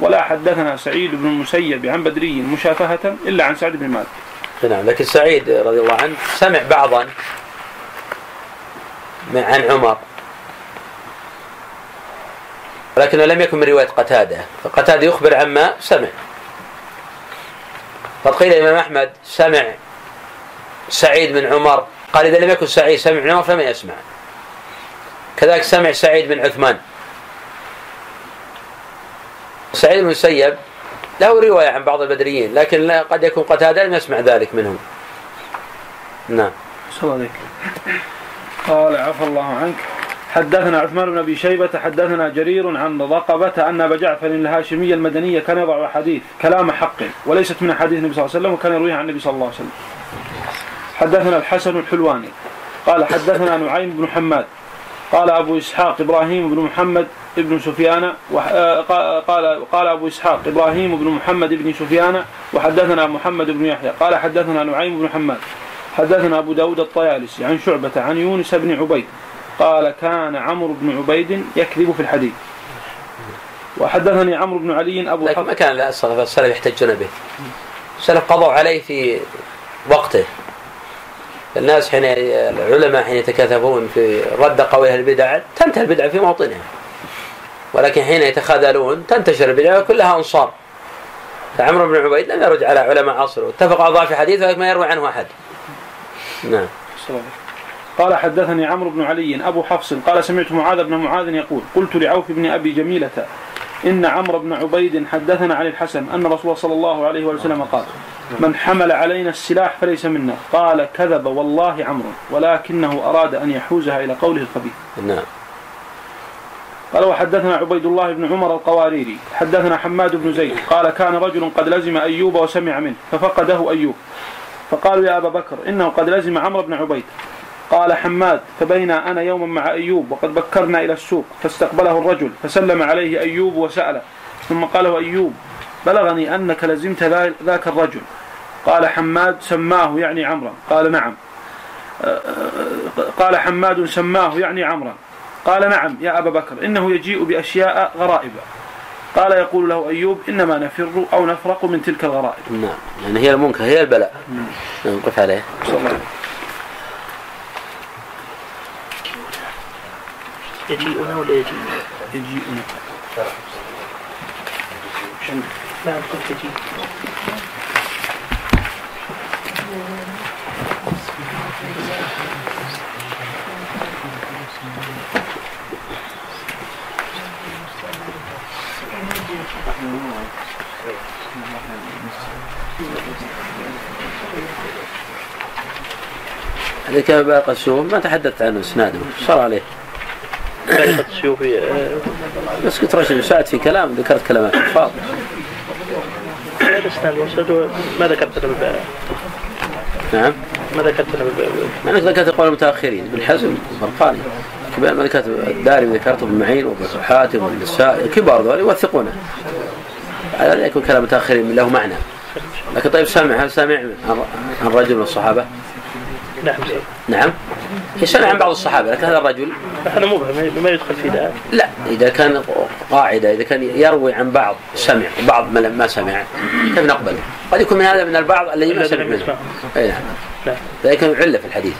ولا حدثنا سعيد بن المسيب عن بدري مشافهة إلا عن سعد بن مالك. نعم لكن سعيد رضي الله عنه سمع بعضا عن عمر ولكنه لم يكن من رواية قتادة فقتادة يخبر عما سمع. قد قيل الإمام أحمد سمع سعيد بن عمر قال إذا لم يكن سعيد سمع عمر فما يسمع. كذلك سمع سعيد بن عثمان. سعيد بن المسيب له رواية عن بعض البدريين لكن قد يكون قتادة لم يسمع ذلك منهم. نعم. قال عفى الله عنك. حدثنا عثمان بن أبي شيبة حدثنا جرير عن رقبة أن أبا جعفر الهاشمي المدني كان يضع حديث كلام حق وليست من أحاديث النبي صلى الله عليه وسلم وكان يرويها عن النبي صلى الله عليه وسلم. حدثنا الحسن الحلواني. قال حدثنا نعيم بن حماد. قال أبو إسحاق إبراهيم بن محمد بن سفيان قال قال أبو إسحاق إبراهيم بن محمد بن سفيان وحدثنا محمد بن يحيى. قال حدثنا نعيم بن حماد. حدثنا أبو داود الطيالسي عن شعبة عن يونس بن عبيد. قال كان عمرو بن عبيد يكذب في الحديث. وحدثني عمرو بن علي أبو لكن ما كان السلف يحتجون به. السلف قضوا عليه في وقته. الناس حين العلماء حين يتكاثفون في رد أهل البدع تنتهي البدع في موطنها. ولكن حين يتخاذلون تنتشر البدع كلها أنصار. فعمرو بن عبيد لم يرد على علماء عصره. اتفق على ضعف حديثه ولكن ما يروي عنه أحد. نعم. قال حدثني عمرو بن علي أبو حفص قال سمعت معاذ بن معاذ يقول قلت لعوف بن أبي جميلة إن عمرو بن عبيد حدثنا عن الحسن أن رسول الله صلى الله عليه وسلم قال من حمل علينا السلاح فليس منا. قال كذب والله عمرو ولكنه أراد أن يحوزها إلى قوله الخبيث. نعم. قال وحدثنا عبيد الله بن عمر القواريري حدثنا حماد بن زيد قال كان رجل قد لزم أيوب وسمع منه ففقده أيوب. فقالوا يا أبا بكر إنه قد لزم عمرو بن عبيد. قال حماد فبينا أنا يوما مع أيوب وقد بكرنا إلى السوق فاستقبله الرجل فسلم عليه أيوب وسأله ثم قال أيوب بلغني أنك لزمت ذاك الرجل. قال حماد سماه يعني عمرا قال نعم. قال حماد سماه يعني عمرا قال نعم يا أبا بكر إنه يجيء بأشياء غرائب. قال يقول له أيوب إنما نفر أو نفرق من تلك الغرائب. نعم. يعني هي المنكر هي البلاء. نقف عليه. صلى الله عليه يجيئون ولا يجيئون؟ يجيئون نعم قلت يجيء هذا كان باقي السوق ما تحدثت عنه اسناده صار عليه آه، بس كنت رشد ساعد في كلام ذكرت كلمات الفاظ الاسناد ما ذكرت نعم. ما ذكرت ما انك ذكرت قول المتأخرين ابن حزم برقاني كبار ما ذكرت الدارمي ذكرته ابن معين وابن حاتم والنساء كبار ذول يوثقونه. على يكون كلام المتاخرين له معنى. لكن طيب سامع هل سامع عن رجل من الصحابة؟ نعم. نعم. سمع عن بعض الصحابة لكن هذا الرجل هذا مبهم ما يدخل في ذلك. لا إذا كان قاعدة إذا كان يروي عن بعض سمع وبعض ما سمع كيف نقبله؟ قد يكون من هذا من البعض الذي ما سمع منه. أي نعم. ذلك علة في الحديث.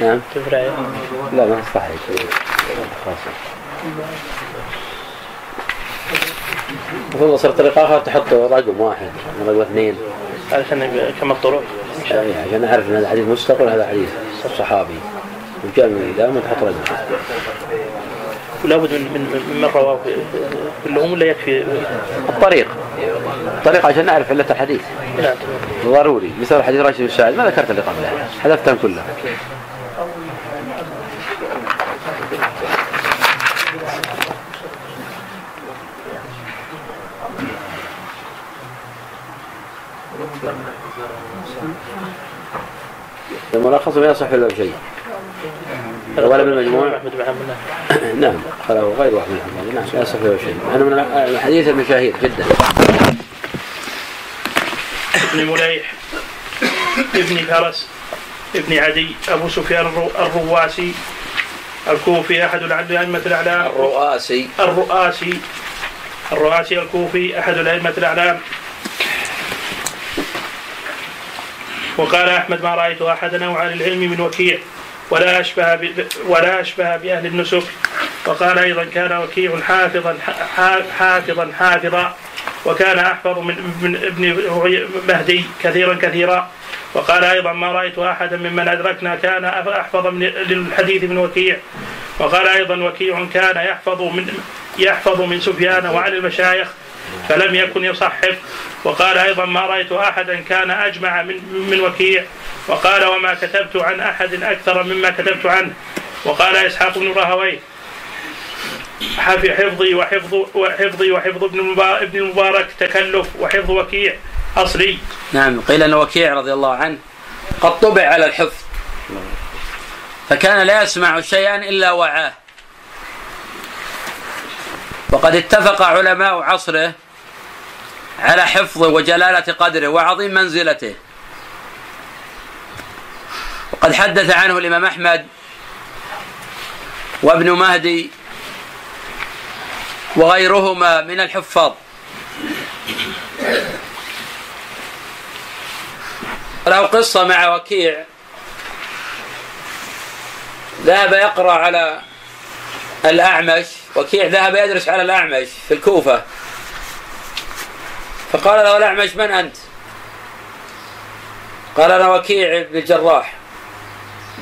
نعم. لا ما صحيح. خلاص المفروض يصير طريقة أخرى تحط رقم واحد رقم اثنين. علشان كم الطرق؟ يعني عشان أعرف أن هذا حديث مستقل هذا حديث صحابي. وجاء من الإمام وتحط رقم ولا بد من من من رواه كلهم ولا يكفي الطريق. الطريق عشان نعرف علة الحديث. لا ضروري. مثل حديث راشد بن ما ذكرت اللي قبله. حذفتهم كلها الملخص ما يصح إلا بشيء. ولا بالمجموع نعم قاله غير واحد من الحفاظ نعم لا يصح له شيء. أنا من الحديث المشاهير جدا. ابن مليح ابن فرس ابن عدي أبو سفيان الرو- الرواسي الكوفي أحد الائمه الأعلام. الرؤاسي. الرؤاسي. الرؤاسي الكوفي أحد الأئمة الأعلام. وقال أحمد ما رأيت أحدا نوع عن العلم من وكيع. ولا أشبه. ولا أشبه بأهل النسك. وقال أيضا كان وكيع حافظا حافظا حافظا. وكان أحفظ من ابن مهدي كثيرا كثيرا. وقال أيضا ما رأيت أحدا ممن أدركنا كان أحفظ من للحديث من وكيع. وقال أيضا وكيع كان يحفظ من يحفظ من سفيان وعن المشايخ. فلم يكن يصحف وقال أيضا ما رأيت أحدا كان أجمع من من وكيع. وقال وما كتبت عن أحد أكثر مما كتبت عنه. وقال إسحاق بن راهويه حف- حفظي وحفظ وحفظي وحفظ ابن ابن المبارك تكلف وحفظ وكيع أصلي. نعم قيل أن وكيع رضي الله عنه قد طبع على الحفظ فكان لا يسمع شيئا إلا وعاه. وقد اتفق علماء عصره على حفظه وجلالة قدره وعظيم منزلته. وقد حدث عنه الإمام أحمد وابن مهدي وغيرهما من الحفاظ. له قصة مع وكيع. ذهب يقرأ على الأعمش وكيع ذهب يدرس على الأعمش في الكوفة. فقال له الأعمش من أنت؟ قال أنا وكيع بن الجراح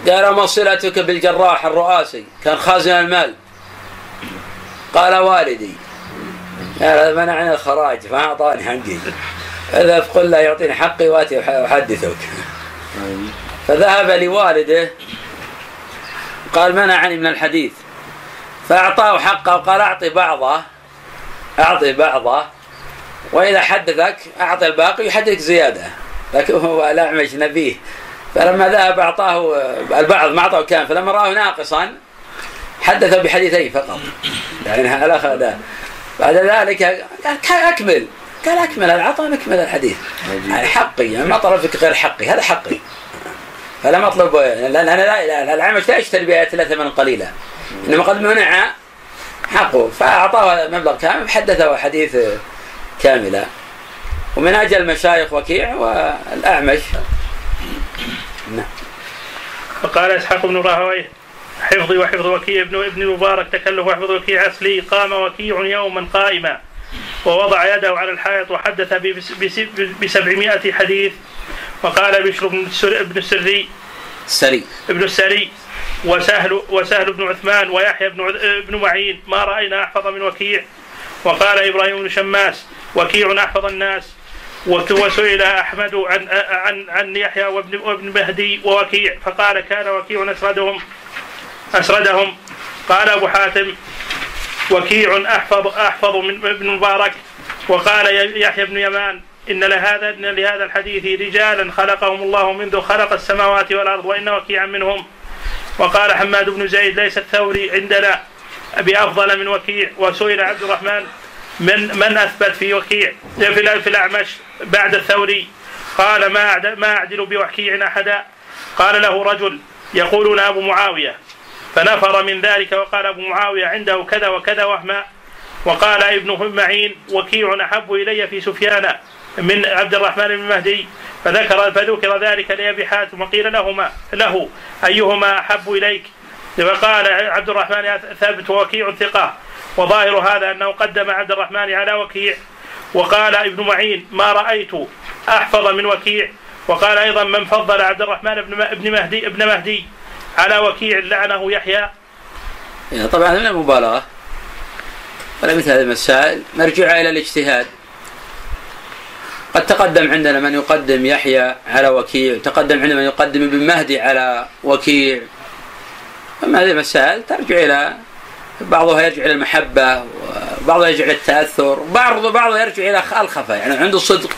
قال ما صلتك بالجراح الرؤاسي كان خازن المال. قال والدي. هذا منعني الخراج ما أعطاني حقي. اذهب قل له يعطيني حقي وأتي أحدثك. فذهب لوالده قال منعني من الحديث. فأعطاه حقه وقال أعطي بعضه أعطي بعضه وإذا حدثك أعطي الباقي يحدثك زيادة. لكن هو الاعمش نبيه. فلما ذهب أعطاه البعض ما أعطاه كان. فلما رآه ناقصا حدث بحديثين فقط. يعني الآخر بعد ذلك قال أكمل. قال أكمل العطاء نكمل الحديث. يعني حقي يعني ما طلبتك غير حقي. هذا حقي. فلم أطلب لأن أنا لا, العمش لا يشتري الله ثمنا قليلا إنما قد منع حقه فأعطاه مبلغ كامل فحدثه حديث كاملا ومن أجل المشايخ وكيع والأعمش. نعم. وقال إسحاق بن راهويه حفظي وحفظ وكيع ابن ابن المبارك تكلف وحفظ وكيع أصلي قام وكيع يوما قائما ووضع يده على الحائط وحدث بس- بس- بسبعمائة حديث وقال بشر بن السر- بن السري سري. ابن السري وسهل وسهل بن عثمان ويحيى بن عث- بن معين. ما رأينا أحفظ من وكيع. وقال إبراهيم بن شماس وكيع أحفظ الناس. وسئل أحمد عن عن عن يحيى وابن وابن مهدي ووكيع. فقال كان وكيع أسردهم. أسردهم. قال أبو حاتم وكيع احفظ أحفظ من ابن مبارك. وقال يحيى بن يمان. إن لهذا إن لهذا الحديث رجالا خلقهم الله منذ خلق السماوات والأرض وإن وكيعا منهم. وقال حماد بن زيد ليس الثوري عندنا. بأفضل من وكيع وسئل عبد الرحمن من من أثبت في وكيع؟ في في الأعمش بعد الثوري. قال ما ما أعدل بوكيع أحدا. قال له رجل يقولون أبو معاوية. فنفر من ذلك وقال أبو معاوية عنده كذا وكذا وهما. وقال ابن معين وكيع أحب إلي في سفيان من عبد الرحمن بن مهدي فذكر فذكر ذلك لأبي حاتم وقيل لهما له أيهما أحب إليك؟ وقال عبد الرحمن ثابت ووكيع ثقة. وظاهر هذا أنه قدم عبد الرحمن على وكيع. وقال ابن معين ما رأيت أحفظ من وكيع. وقال أيضا من فضل عبد الرحمن بن مهدي ابن مهدي على وكيع لعنه يحيى. طبعا من المبالغة ولا مثل هذه المسائل. مرجعها إلى الاجتهاد. قد تقدم عندنا من يقدم يحيى على وكيع تقدم عندنا من يقدم ابن مهدي على وكيع. أما هذه المسائل ترجع إلى بعضها يرجع إلى المحبة وبعضها يرجع إلى التأثر وبعض بعضها يرجع إلى الخفة يعني عنده صدق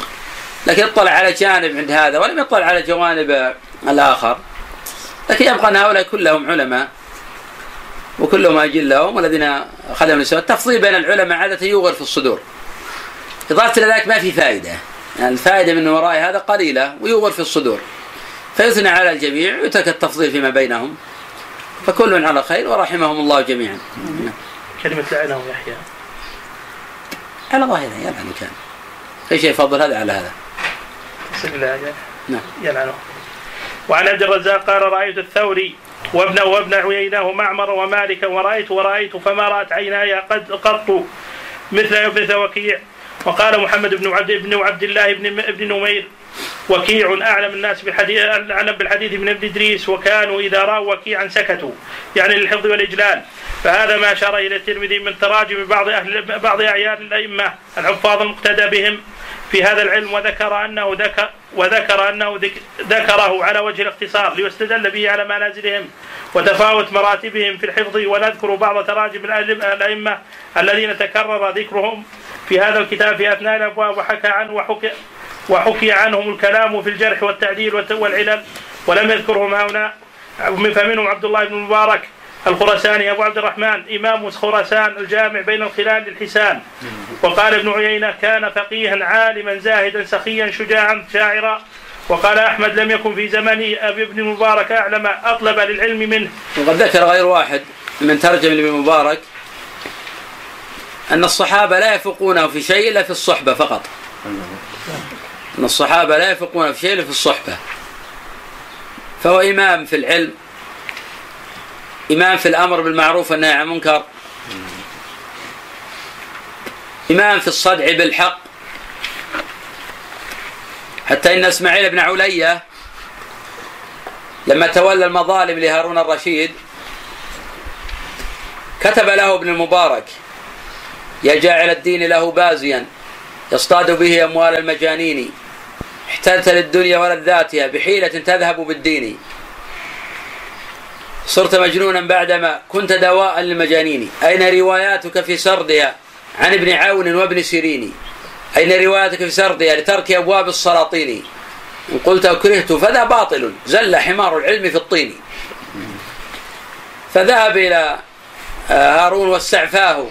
لكن يطلع على جانب عند هذا ولم يطلع على جوانب الآخر. لكن يبقى أن هؤلاء كلهم علماء وكلهم أجلهم والذين خدموا التفضيل بين العلماء عادة يوغر في الصدور. إضافة إلى ذلك ما في فائدة. يعني الفائدة من وراء هذا قليلة ويوغر في الصدور. فيثنى على الجميع ويترك التفضيل فيما بينهم. فكل على خير ورحمهم الله جميعا. كلمة لعنه يحيى على ظاهره يلعن كان. في شيء يفضل هذا على هذا. نعم. يلعنه وعن عبد الرزاق قال رأيت الثوري وابن وابن عييناه معمر ومالكا ورأيت ورأيت فما رأت عيناي قد قط مثل ابن وكيع. وقال محمد بن عبد بن عبد الله بن ابن نمير وكيع أعلم الناس بالحديث أعلم بالحديث من ابن إدريس وكانوا إذا راوا وكيعا سكتوا يعني للحفظ والإجلال. فهذا ما أشار إلى الترمذي من تراجم بعض أهل بعض أعيان الأئمة الحفاظ المقتدى بهم في هذا العلم وذكر أنه ذكر وذكر ذك- ذكره على وجه الاختصار ليستدل به على منازلهم وتفاوت مراتبهم في الحفظ. ونذكر بعض تراجم الأئم- الأئمة الذين تكرر ذكرهم في هذا الكتاب في أثناء الأبواب وحكى عنه وحكى وحكي عنهم الكلام في الجرح والتعديل والت- والعلل ولم يذكرهم هؤلاء. فمنهم عبد الله بن المبارك الخراساني أبو عبد الرحمن إمام خراسان الجامع بين الخلال للحسان. وقال ابن عيينة كان فقيها عالما زاهدا سخيا شجاعا شاعرا. وقال أحمد لم يكن في زمن أبي ابن المبارك أعلم أطلب للعلم منه. وقد ذكر غير واحد من ترجم لابن مبارك أن الصحابة لا يفقونه في شيء إلا في الصحبة فقط. أن الصحابة لا يفقونه في شيء إلا في الصحبة. فهو إمام في العلم إمام في الأمر بالمعروف والنهي عن المنكر إمام في الصدع بالحق. حتى إن إسماعيل بن علية لما تولى المظالم لهارون الرشيد كتب له ابن المبارك يا جاعل الدين له بازيا يصطاد به أموال المجانين احتلت للدنيا ولذاتها بحيلة تذهب بالدين. صرت مجنونا بعدما كنت دواء للمجانين أين رواياتك في سردها عن ابن عون وابن سيرين؟ أين رواياتك في سردها لترك أبواب السلاطين؟ إن قلت كرهت فذا باطل. زل حمار العلم في الطين. فذهب إلى هارون واستعفاه.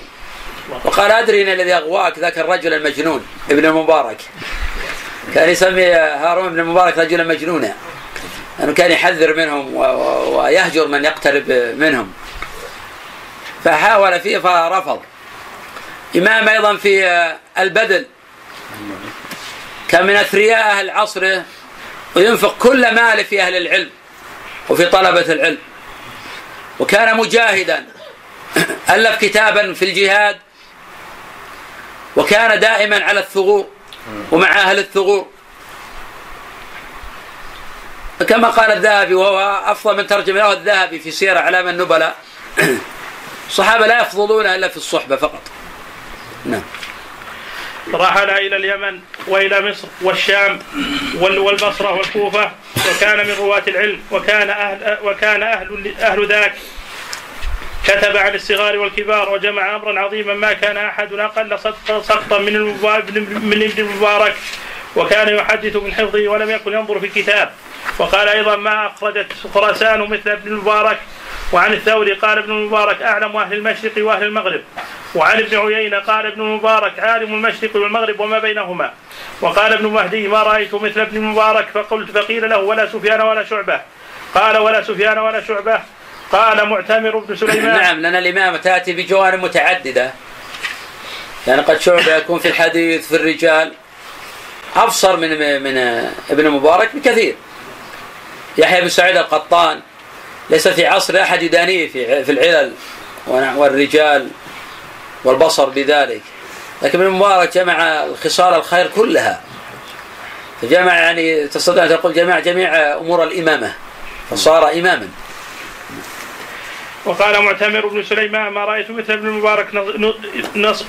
وقال أدري الذي أغواك ذاك الرجل المجنون ابن المبارك. كان يسمي هارون بن المبارك رجلا مجنونا. لأنه كان يحذر منهم ويهجر من يقترب منهم. فحاول فيه فرفض. إمام أيضا في البذل كان من أثرياء أهل عصره وينفق كل ماله في أهل العلم وفي طلبة العلم. وكان مجاهدا. ألف كتابا في الجهاد. وكان دائما على الثغور. ومع أهل الثغور. كما قال الذهبي وهو أفضل من ترجم له الذهبي في سير أعلام النبلاء الصحابة لا يفضلون إلا في الصحبة فقط. نعم. رحل إلى اليمن وإلى مصر والشام وال- والبصرة والكوفة وكان من رواة العلم وكان أهل وكان أهل أهل ذاك. كتب عن الصغار والكبار وجمع أمرا عظيما ما كان أقل صدق- سقطا من من ابن المبارك وكان يحدث من حفظه ولم يكن ينظر في الكتاب. وقال أيضا ما أخرجت خراسان مثل ابن المبارك. وعن الثوري قال ابن المبارك أعلم أهل المشرق وأهل المغرب. وعن ابن عيينة قال ابن المبارك عالم المشرق والمغرب وما بينهما. وقال ابن مهدي ما رأيت مثل ابن المبارك. فقلت فقيل له ولا سفيان ولا شعبة. قال ولا سفيان ولا شعبة. قال معتمر بن سليمان. نعم لأن الإمامة تأتي بجوانب متعددة. يعني قد شعبة يكون في الحديث في الرجال. أبصر من من ابن المبارك بكثير. يحيى بن سعيد القطان. ليس في عصر أحد يدانيه في في العلل والرجال والبصر بذلك. لكن ابن المبارك جمع خصال الخير كلها. فجمع يعني تستطيع أن تقول جمع جميع أمور الإمامة. فصار إماما. وقال معتمر بن سليمان ما رأيت مثل ابن المبارك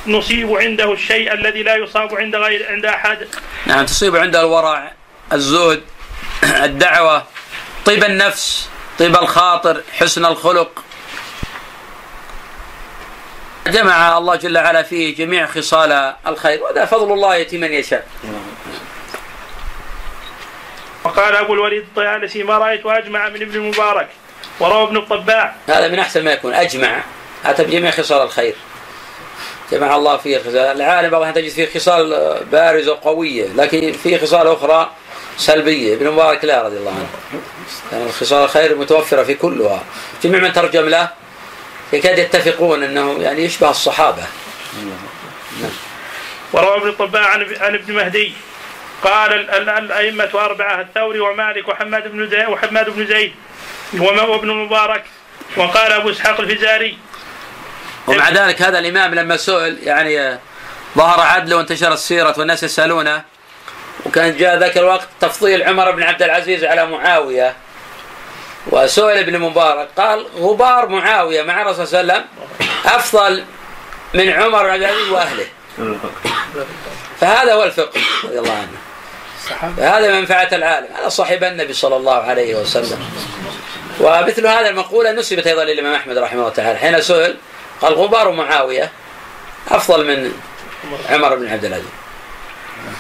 نصيب عنده الشيء الذي لا يصاب عند غير عند أحد. نعم تصيب عنده الورع الزهد الدعوة طيب النفس طيب الخاطر حسن الخلق. جمع الله جل وعلا فيه جميع خصال الخير وهذا فضل الله يأتي من يشاء. وقال أبو الوليد الطيالسي ما رأيت أجمع من ابن المبارك وروى ابن الطباع. هذا من أحسن ما يكون. أجمع. أتى بجميع خصال الخير. جمع الله فيه خصال. العالم بعضها تجد فيه خصال بارزة وقوية لكن فيه خصال أخرى سلبية. ابن مبارك لا رضي الله عنه. يعني خصال الخير متوفرة في كلها. جميع من ترجم له يكاد يتفقون أنه يعني يشبه الصحابة. وروى ابن الطباع عن ابن مهدي. قال الأئمة أربعة الثوري ومالك وحماد بن زيد وحماد بن زيد. وابن المبارك وقال أبو إسحاق الفزاري. ومع ذلك هذا الإمام لما سئل يعني ظهر عدله وانتشر السيرة والناس يسألونه وكان جاء ذاك الوقت تفضيل عمر بن عبد العزيز على معاوية. وسئل ابن مبارك قال غبار معاوية مع الرسول صلى الله عليه وسلم أفضل من عمر بن عبد العزيز وأهله. فهذا هو الفقه رضي الله عنه. هذا منفعة العالم. هذا صاحب النبي صلى الله عليه وسلم. ومثل هذا المقولة نسبت أيضا للإمام أحمد رحمه الله تعالى. حين سئل قال غبار معاوية أفضل من عمر بن عبد العزيز.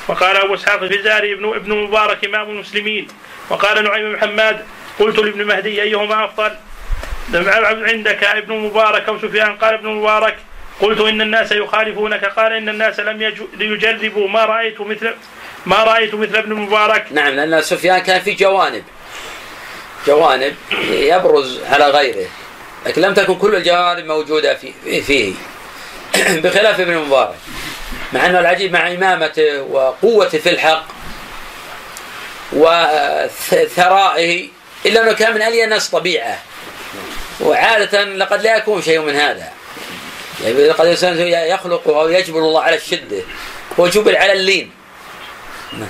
وقال أبو إسحاق الفزاري ابن ابن مبارك إمام المسلمين. وقال نعيم بن حماد قلت لابن مهدي أيهما أفضل؟ عندك ابن مبارك أو سفيان. قال ابن مبارك قلت إن الناس يخالفونك. قال إن الناس لم يجربوا ما رأيت مثل ما رأيت مثل ابن مبارك. نعم لأن سفيان كان في جوانب. جوانب يبرز على غيره لكن لم تكن كل الجوانب موجودة في فيه. بخلاف ابن مبارك. مع أنه العجيب مع إمامته وقوته في الحق وثرائه إلا أنه كان من ألي الناس طبيعة. وعادة لقد لا يكون شيء من هذا. يعني قد الإنسان يخلق أو يجبر الله على الشدة. هو جبل على اللين. نعم.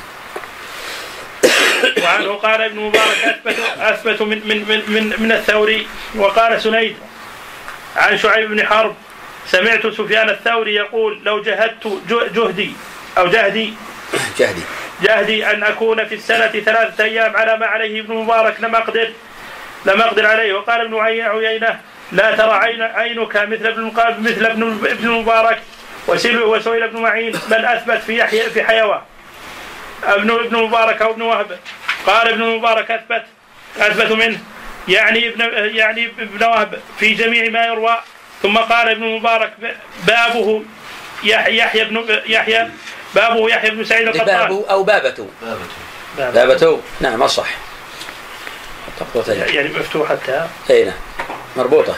وعنه قال ابن مبارك اثبت أثبت من من من من, الثوري وقال سنيد عن شعيب بن حرب سمعت سفيان الثوري يقول لو جهدت جهدي أو جهدي جهدي. جهدي أن أكون في السنة ثلاثة أيام على ما عليه ابن مبارك لم أقدر لم أقدر عليه. وقال ابن عيينة لا ترى عين عينك مثل ابن مثل ابن ابن المبارك وسئل ابن معين بل أثبت في يحيى في حيوان؟ ابن ابن مبارك أو ابن وهب. قال ابن مبارك اثبت اثبت منه يعني ابن يعني ابن وهب في جميع ما يروى. ثم قال ابن مبارك بابه يحيى بن يحيى بابه يحيى بن سعيد القطان. بابه أو بابته. بابته. بابته. نعم اصح يعني مفتوحة. التاء إي نعم. مربوطة.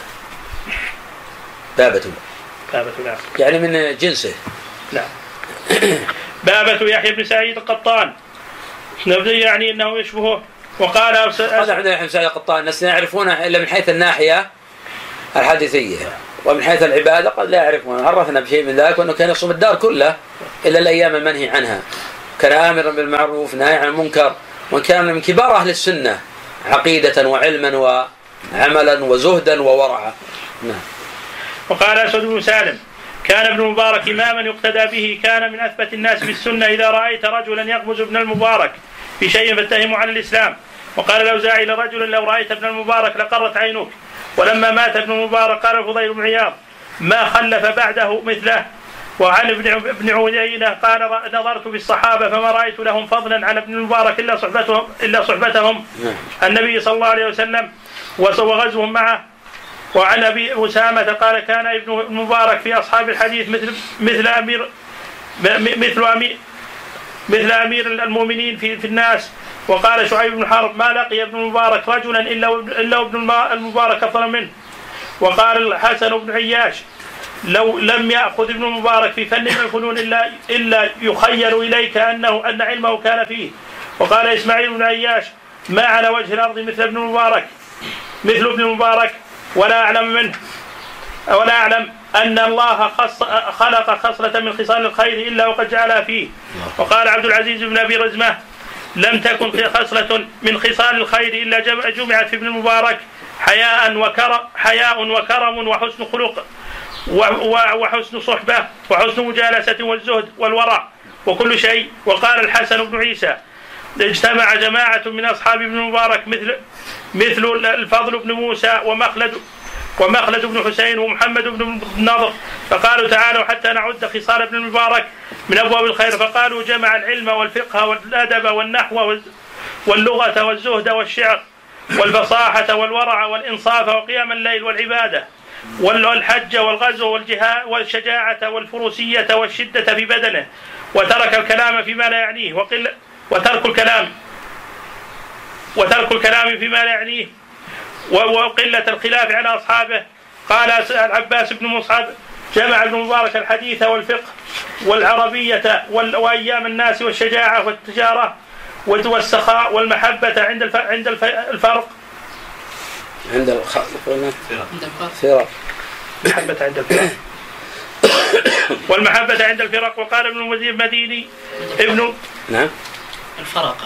بابته. بابته نعم. يعني من جنسه. نعم. بابة يحيى بن سعيد القطان. يعني إنه يشبهه وقال هذا عندنا يحيى بن سعيد القطان. الناس لا يعرفونه إلا من حيث الناحية الحديثية. ومن حيث العبادة قد لا يعرفون عرفنا بشيء من ذلك؟ وأنه كان يصوم الدار كله إلا الأيام المنهي عنها. كان آمرا بالمعروف ناهي عن المنكر. وكان من كبار أهل السنة عقيدة وعلما وعملا وزهدا وورعا. نعم. وقال أسود بن سالم كان ابن المبارك إماما يقتدى به كان من أثبت الناس بالسنة إذا رأيت رجلا يغمز ابن المبارك في شيء فاتهمه عن الإسلام. وقال الأوزاعي لرجل لو رأيت ابن المبارك لقرت عينك ولما مات ابن المبارك قال الفضيل بن عياض ما خلف بعده مثله؟ وعن ابن ابن عيينة قال نظرت بالصحابة فما رأيت لهم فضلا على ابن المبارك إلا صحبتهم إلا صحبتهم. نعم. النبي صلى الله عليه وسلم وغزوهم معه. وعن أبي أسامة قال كان ابن المبارك في أصحاب الحديث مثل مثل امير مثل امير مثل أمير المؤمنين في في الناس. وقال شعيب بن حرب ما لقي ابن المبارك رجلا إلا إلا ابن المبارك أفضل منه. وقال الحسن بن عياش لو لم يأخذ ابن المبارك في فن من الفنون الا إلا يخيل إليك انه أن علمه كان فيه. وقال إسماعيل بن عياش ما على وجه الأرض مثل ابن المبارك مثل ابن المبارك ولا أعلم منه. ولا أعلم أن الله خلق خصلة من خصال الخير إلا وقد جعلها فيه. وقال عبد العزيز بن أبي رزمة لم تكن خصلة من خصال الخير إلا جمعت في ابن المبارك حياء وكرم حياء وكرم وحسن خلق وحسن صحبة وحسن مجالسة والزهد والورع وكل شيء. وقال الحسن بن عيسى اجتمع جماعة من أصحاب ابن المبارك مثل مثل الفضل بن موسى ومخلد ومخلد بن حسين ومحمد بن النضر. فقالوا تعالوا حتى نعد خصال ابن المبارك من أبواب الخير. فقالوا جمع العلم والفقه والأدب والنحو واللغة والزهد والشعر والفصاحة والورع والإنصاف وقيام الليل والعبادة والحج والغزو والجهاد والشجاعة والفروسية والشدة في بدنه وترك الكلام فيما لا يعنيه. وقل وترك الكلام وترك الكلام فيما لا يعنيه وقلة الخلاف على أصحابه. قال العباس بن مصعب جمع ابن مبارك الحديث والفقه والعربية وأيام الناس والشجاعة والتجارة والسخاء والمحبة عند عند الفرق. عند الفرق. محبة عند الفرق. والمحبة عند الفرق. وقال ابن المديني ابن نعم. الفرق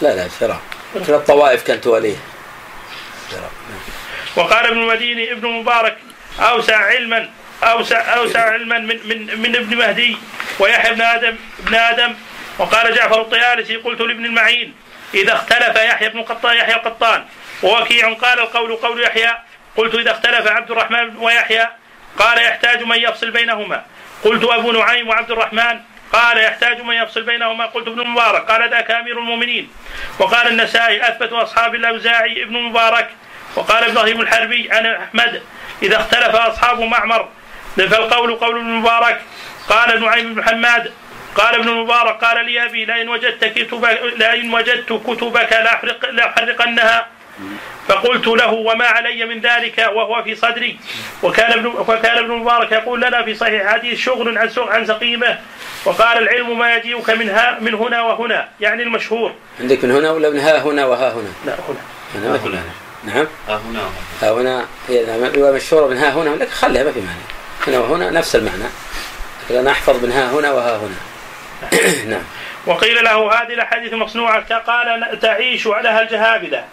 لا لا الفرق مثل الطوائف كانت توليه؟ وقال ابن المديني ابن مبارك أوسع علما أوسع أوسع علما من من من ابن مهدي ويحيى بن آدم ابن آدم. وقال جعفر الطيالسي قلت لابن المعين إذا اختلف يحيى بن قطان يحيى القطان. ووكيع قال القول قول يحيى. قلت إذا اختلف عبد الرحمن ويحيى قال يحتاج من يفصل بينهما. قلت أبو نعيم وعبد الرحمن قال يحتاج من يفصل بينهما قلت ابن مبارك. قال ذاك أمير المؤمنين. وقال النسائي أثبت اصحاب الأوزاعي ابن مبارك. وقال إبراهيم الحربي عن أحمد إذا اختلف أصحاب معمر. فالقول قول ابن مبارك. قال نعيم بن حماد. قال ابن المبارك قال لي أبي لئن وجدت كتبك لئن وجدت كتبك لاحرق لأحرقنها. فقلت له وما علي من ذلك وهو في صدري. وكان ابن وكان ابن المبارك يقول لنا في صحيح حديث شغل عن عن سقيمه وقال العلم ما يجيئك من ها من هنا وهنا يعني المشهور. عندك من هنا ولا من ها هنا وها هنا؟ لا هنا. هنا ما هنا. نعم. ها هنا ها هنا هي مشهورة من ها هنا لكن خليها ما في معنى هنا وهنا نفس المعنى. أنا أحفظ من ها هنا وها هنا. نعم. وقيل له هذه الأحاديث مصنوعة. قال تعيش عليها الجهابذه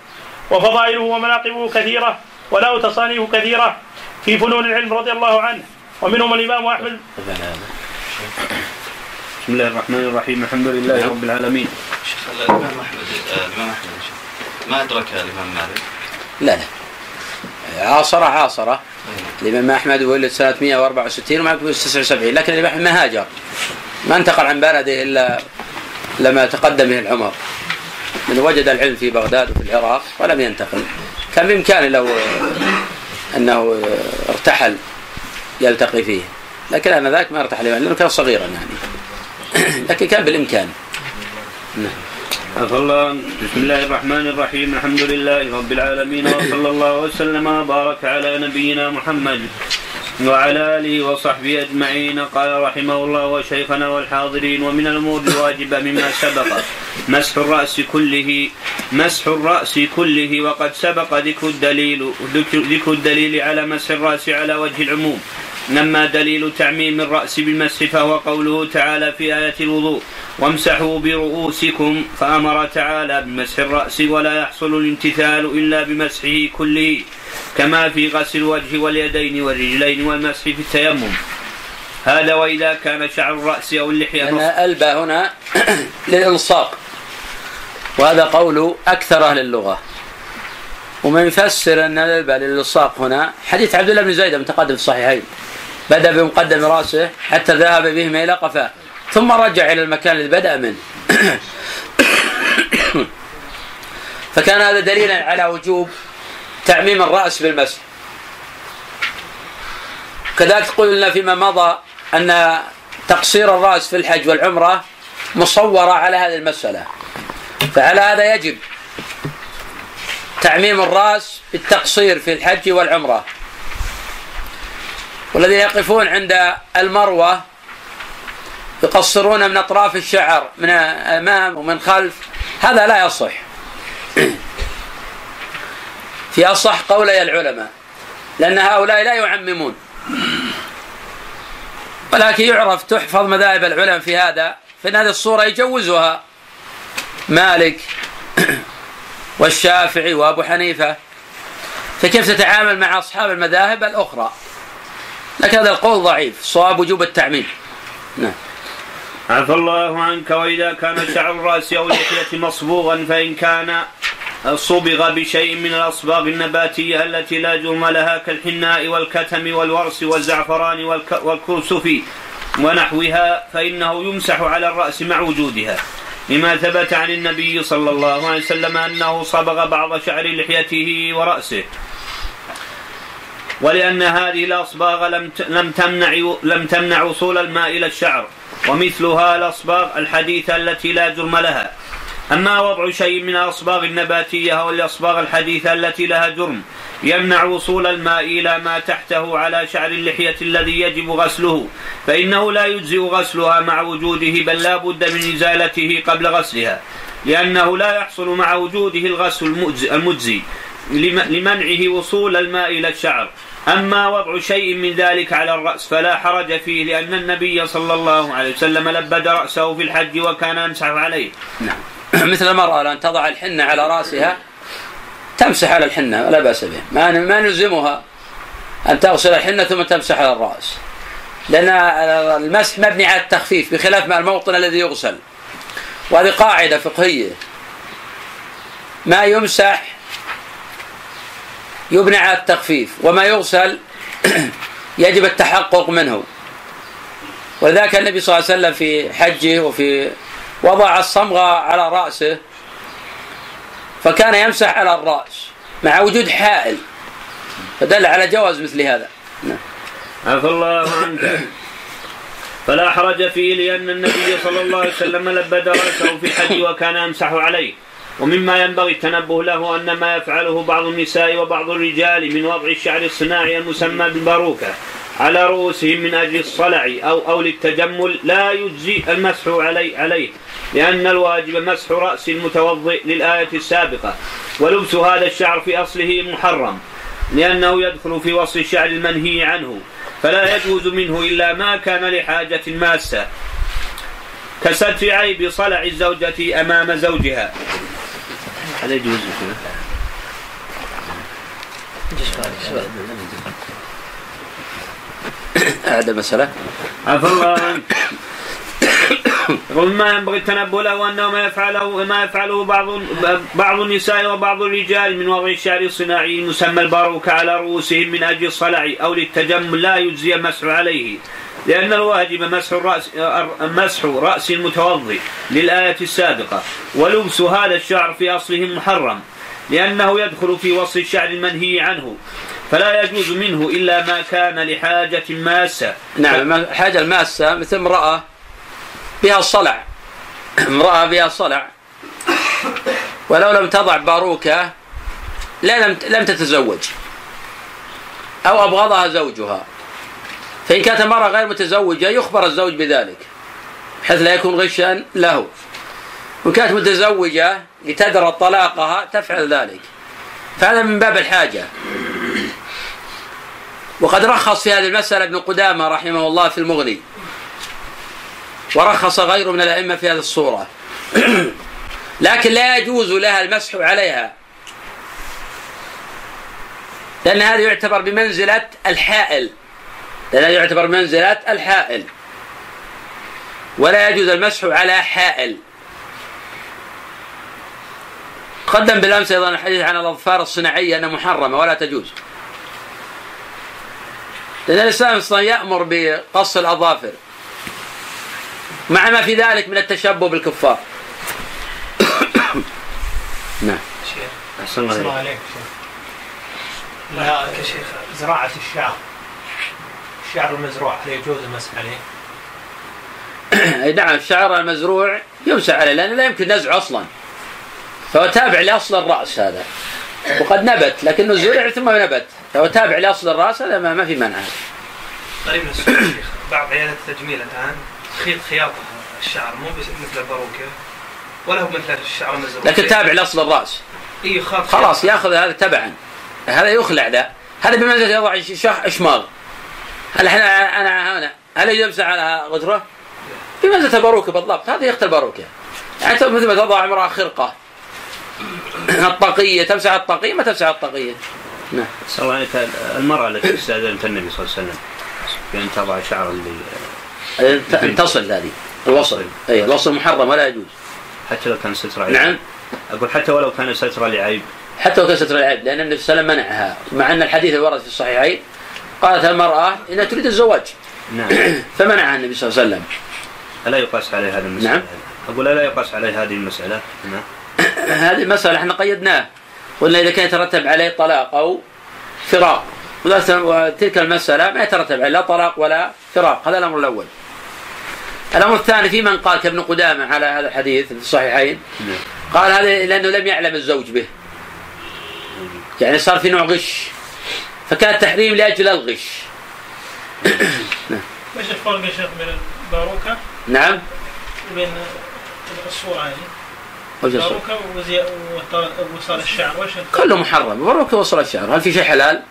وفضائله ومناقبه كثيرة وله تصانيف كثيرة. في فنون العلم رضي الله عنه ومنهم الإمام أحمد. بسم الله الرحمن الرحيم. الحمد لله رب العالمين. شيخ الإمام احمد الإمام أحمد ما أدرك الإمام مالك؟ لا لا. عاصرة عاصرة. الإمام أحمد ولد سنة 164 ومعك 79 لكن الإمام أحمد ما هاجر ما انتقل عن بلده إلا لما تقدم به العمر. من وجد العلم في بغداد وفي العراق ولم ينتقل. كان بإمكانه لو أنه ارتحل يلتقي فيه. لكن أنا ذاك ما ارتحل لأنه كان صغيرا يعني. لكن كان بالإمكان. نعم الله. بسم الله الرحمن الرحيم. الحمد لله رب العالمين وصلى الله وسلم وبارك على نبينا محمد. وعلى آله وصحبه أجمعين. قال رحمه الله وشيخنا والحاضرين ومن الأمور الواجبة مما سبق مسح الرأس كله مسح الرأس كله وقد سبق ذكر الدليل ذكر الدليل على مسح الرأس على وجه العموم. أما دليل تعميم الرأس بالمسح فهو قوله تعالى في آية الوضوء وامسحوا برؤوسكم فأمر تعالى بمسح الرأس ولا يحصل الامتثال إلا بمسحه كله كما في غسل الوجه واليدين والرجلين والمسح في التيمم. هذا وإذا كان شعر الرأس أو اللحية أنا ألبى هنا للإلصاق وهذا قول أكثر أهل اللغة. ومن يفسر أن الألبى للإلصاق هنا حديث عبد الله بن زيد المتقدم في الصحيحين بدأ بمقدم رأسه حتى ذهب بهم إلى قفاه. ثم رجع إلى المكان الذي بدأ منه. فكان هذا دليلا على وجوب تعميم الرأس بالمسح. كذلك قلنا فيما مضى أن تقصير الرأس في الحج والعمرة مصورة على هذه المسألة. فعلى هذا يجب تعميم الرأس بالتقصير في الحج والعمرة. والذين يقفون عند المروة يقصرون من أطراف الشعر من أمام ومن خلف. هذا لا يصح. في أصح قولي العلماء لأن هؤلاء لا يعممون. ولكن يعرف تحفظ مذاهب العلماء في هذا فإن هذه الصورة يجوزها. مالك والشافعي وأبو حنيفة. فكيف تتعامل مع أصحاب المذاهب الأخرى؟ لكن هذا القول ضعيف صواب وجوب التعميم. نعم. عفى الله عنك وإذا كان شعر الرأس أو اللحية مصبوغا فإن كان صبغ بشيء من الأصباغ النباتية التي لا جرم لها كالحناء والكتم والورس والزعفران والكرسف ونحوها فإنه يمسح على الرأس مع وجودها. لما ثبت عن النبي صلى الله عليه وسلم أنه صبغ بعض شعر لحيته ورأسه. ولأن هذه الأصباغ لم لم تمنع لم تمنع وصول الماء إلى الشعر ومثلها الأصباغ الحديثة التي لا جرم لها. أما وضع شيء من الأصباغ النباتية أو الأصباغ الحديثة التي لها جرم يمنع وصول الماء إلى ما تحته على شعر اللحية الذي يجب غسله فإنه لا يجزئ غسلها مع وجوده بل لا بد من إزالته قبل غسلها لأنه لا يحصل مع وجوده الغسل المجزي لمنعه وصول الماء إلى الشعر. أما وضع شيء من ذلك على الرأس فلا حرج فيه لأن النبي صلى الله عليه وسلم لبد رأسه في الحج وكان يمسح عليه. نعم. مثل المرأة لأن تضع الحنة على رأسها تمسح على الحنة ولا بأس به. ما ما نلزمها؟ أن تغسل الحنة ثم تمسح على الرأس. لأن المسح مبني على التخفيف بخلاف ما الموطن الذي يغسل. وهذه قاعدة فقهية. ما يمسح يبنى على التخفيف وما يغسل يجب التحقق منه. ولذلك النبي صلى الله عليه وسلم في حجه وفي وضع الصمغة على رأسه فكان يمسح على الرأس مع وجود حائل. فدل على جواز مثل هذا. نعم. عفى الله عنك. فلا حرج فيه لأن النبي صلى الله عليه وسلم لبد رأسه في الحج وكان يمسح عليه. ومما ينبغي التنبه له أن ما يفعله بعض النساء وبعض الرجال من وضع الشعر الصناعي المسمى بالباروكة على رؤوسهم من أجل الصلع أو أو للتجمل لا يجزي المسح عليه عليه لأن الواجب مسح رأس المتوضئ للآية السابقة ولبس هذا الشعر في أصله محرم لأنه يدخل في وصف الشعر المنهي عنه فلا يجوز منه إلا ما كان لحاجة ماسة كستر عيب صلع الزوجة أمام زوجها. هل يجوز هذا مسألة. عفى الله عنك ومما ينبغي التنبؤ له انه ما يفعله ما يفعله بعض بعض النساء وبعض الرجال من وضع الشعر الصناعي المسمى الباروك على رؤوسهم من أجل الصلع أو للتجمل لا يجزي المسح عليه. لأن الواجب مسح الرأس مسح رأس المتوضئ للآية السابقة. ولبس هذا الشعر في أصله محرم لأنه يدخل في وصف الشعر المنهي عنه. فلا يجوز منه إلا ما كان لحاجة ماسة. نعم الحاجة الماسة مثل امرأة بها صلع. امرأة بها صلع. ولو لم تضع باروكة لا لم لم تتزوج. أو أبغضها زوجها. فإن كانت المرأة غير متزوجة يخبر الزوج بذلك بحيث لا يكون غشا له. وإن كانت متزوجة لتدرى طلاقها تفعل ذلك. فهذا من باب الحاجة. وقد رخص في هذه المسألة ابن قدامة رحمه الله في المغني. ورخص غيره من الأئمة في هذه الصورة. لكن لا يجوز لها المسح عليها. لأن هذا يعتبر بمنزلة الحائل. هذا يعتبر بمنزلة الحائل. ولا يجوز المسح على حائل. قدم بالأمس أيضا الحديث عن الأظفار الصناعية أنها محرمة ولا تجوز. لأن الإسلام أصلا يأمر بقص الأظافر. مع ما في ذلك من التشبه بالكفار. نعم. أحسن الله عليك لا يا شيخ زراعة الشعر. الشعر المزروع هل يجوز المسح عليه؟ اي نعم الشعر المزروع يمسح عليه لأنه لا يمكن نزعه أصلا. فهو تابع لأصل الرأس هذا. وقد نبت لكنه زرع ثم نبت. فهو تابع لأصل الرأس هذا ما, ما في منع يا شيخ بعض عيادات التجميل الآن تخيط خياطة الشعر مو مثل الباروكة ولا هو مثل الشعر المزروع؟ لكن تابع لأصل الرأس. اي خلاص يأخذ هذا تبعا. هذا يخلع ذا هذا بمنزلة يضع شح إحنا أنا هنا؟ هل يمسح على غتره؟ بمنزلة الباروكه بالضبط هذه يخت الباروكه يعني. مثل ما تضع امرأة خرقة. الطاقية تمسح الطاقية؟ ما تمسح الطاقية. نعم. عليك المرأة التي استأذنت النبي صلى الله عليه وسلم بأن تضع شعر اللي أن تصل هذه. الوصل. أي الوصل محرم ولا يجوز. حتى لو كان ستر عيب. نعم. أقول حتى ولو كان ستر لعيب. حتى لو كسرت العيب لأن النبي صلى الله عليه وسلم منعها مع أن الحديث ورد في الصحيحين قالت المرأة انها تريد الزواج. نعم. فمنعها النبي صلى الله عليه وسلم. ألا يقاس عليه هذه المسألة؟ نعم. أقول ألا يقاس عليه هذه المسألة؟ نعم. هذه المسألة إحنا قيدناه قلنا إذا كان يترتب عليه طلاق أو فراق. وتلك المسألة ما يترتب عليه لا طلاق ولا فراق. هذا الأمر الأول. الأمر الثاني في من قال كابن قدامة على هذا الحديث في الصحيحين. نعم. قال هذا لأنه لم يعلم الزوج به. يعني صار في نوع غش. فكان التحريم لأجل الغش. إيش الفرق يا شيخ بين الباروكة؟ نعم. وبين يعني؟ وش الصورة؟ باروكة وزي- وط- وصال الشعر. وش؟ كله محرم. مبروك وصل الشهر هل في شيء حلال؟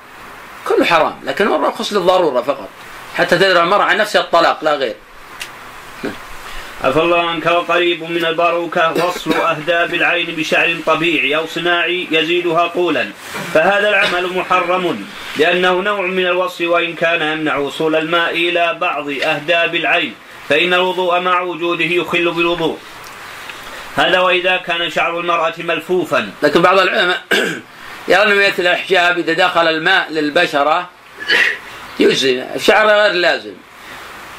كله حرام. لكن هو رخص للضرورة فقط. حتى تدرى المرأة عن نفسها الطلاق لا غير. عفى الله عنك وقريب من الباروكة وصل أهداب العين بشعر طبيعي أو صناعي يزيدها طولا. فهذا العمل محرم لأنه نوع من الوصل وإن كان يمنع وصول الماء إلى بعض أهداب العين فإن الوضوء مع وجوده يخل بالوضوء. هذا وإذا كان شعر المرأة ملفوفا. لكن بعض العلماء يرى أن مثل الإحجاب إذا دخل الماء للبشرة يجزي الشعر غير لازم.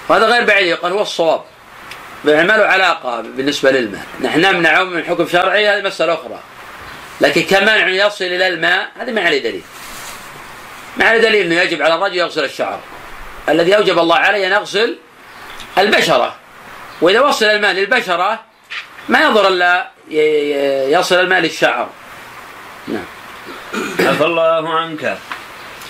وهذا غير بعيد يقال هو الصواب. ما له علاقة بالنسبة للماء. نحن نمنعه من حكم شرعي هذه مسألة أخرى. لكن كمنع يصل إلى الماء هذه ما عليه دليل. ما عليه دليل أنه يجب على الرجل يغسل الشعر. الذي أوجب الله عليه أن يغسل البشرة. وإذا وصل الماء للبشرة ما يضر إلا يصل الماء للشعر. نعم. عفى الله عنك.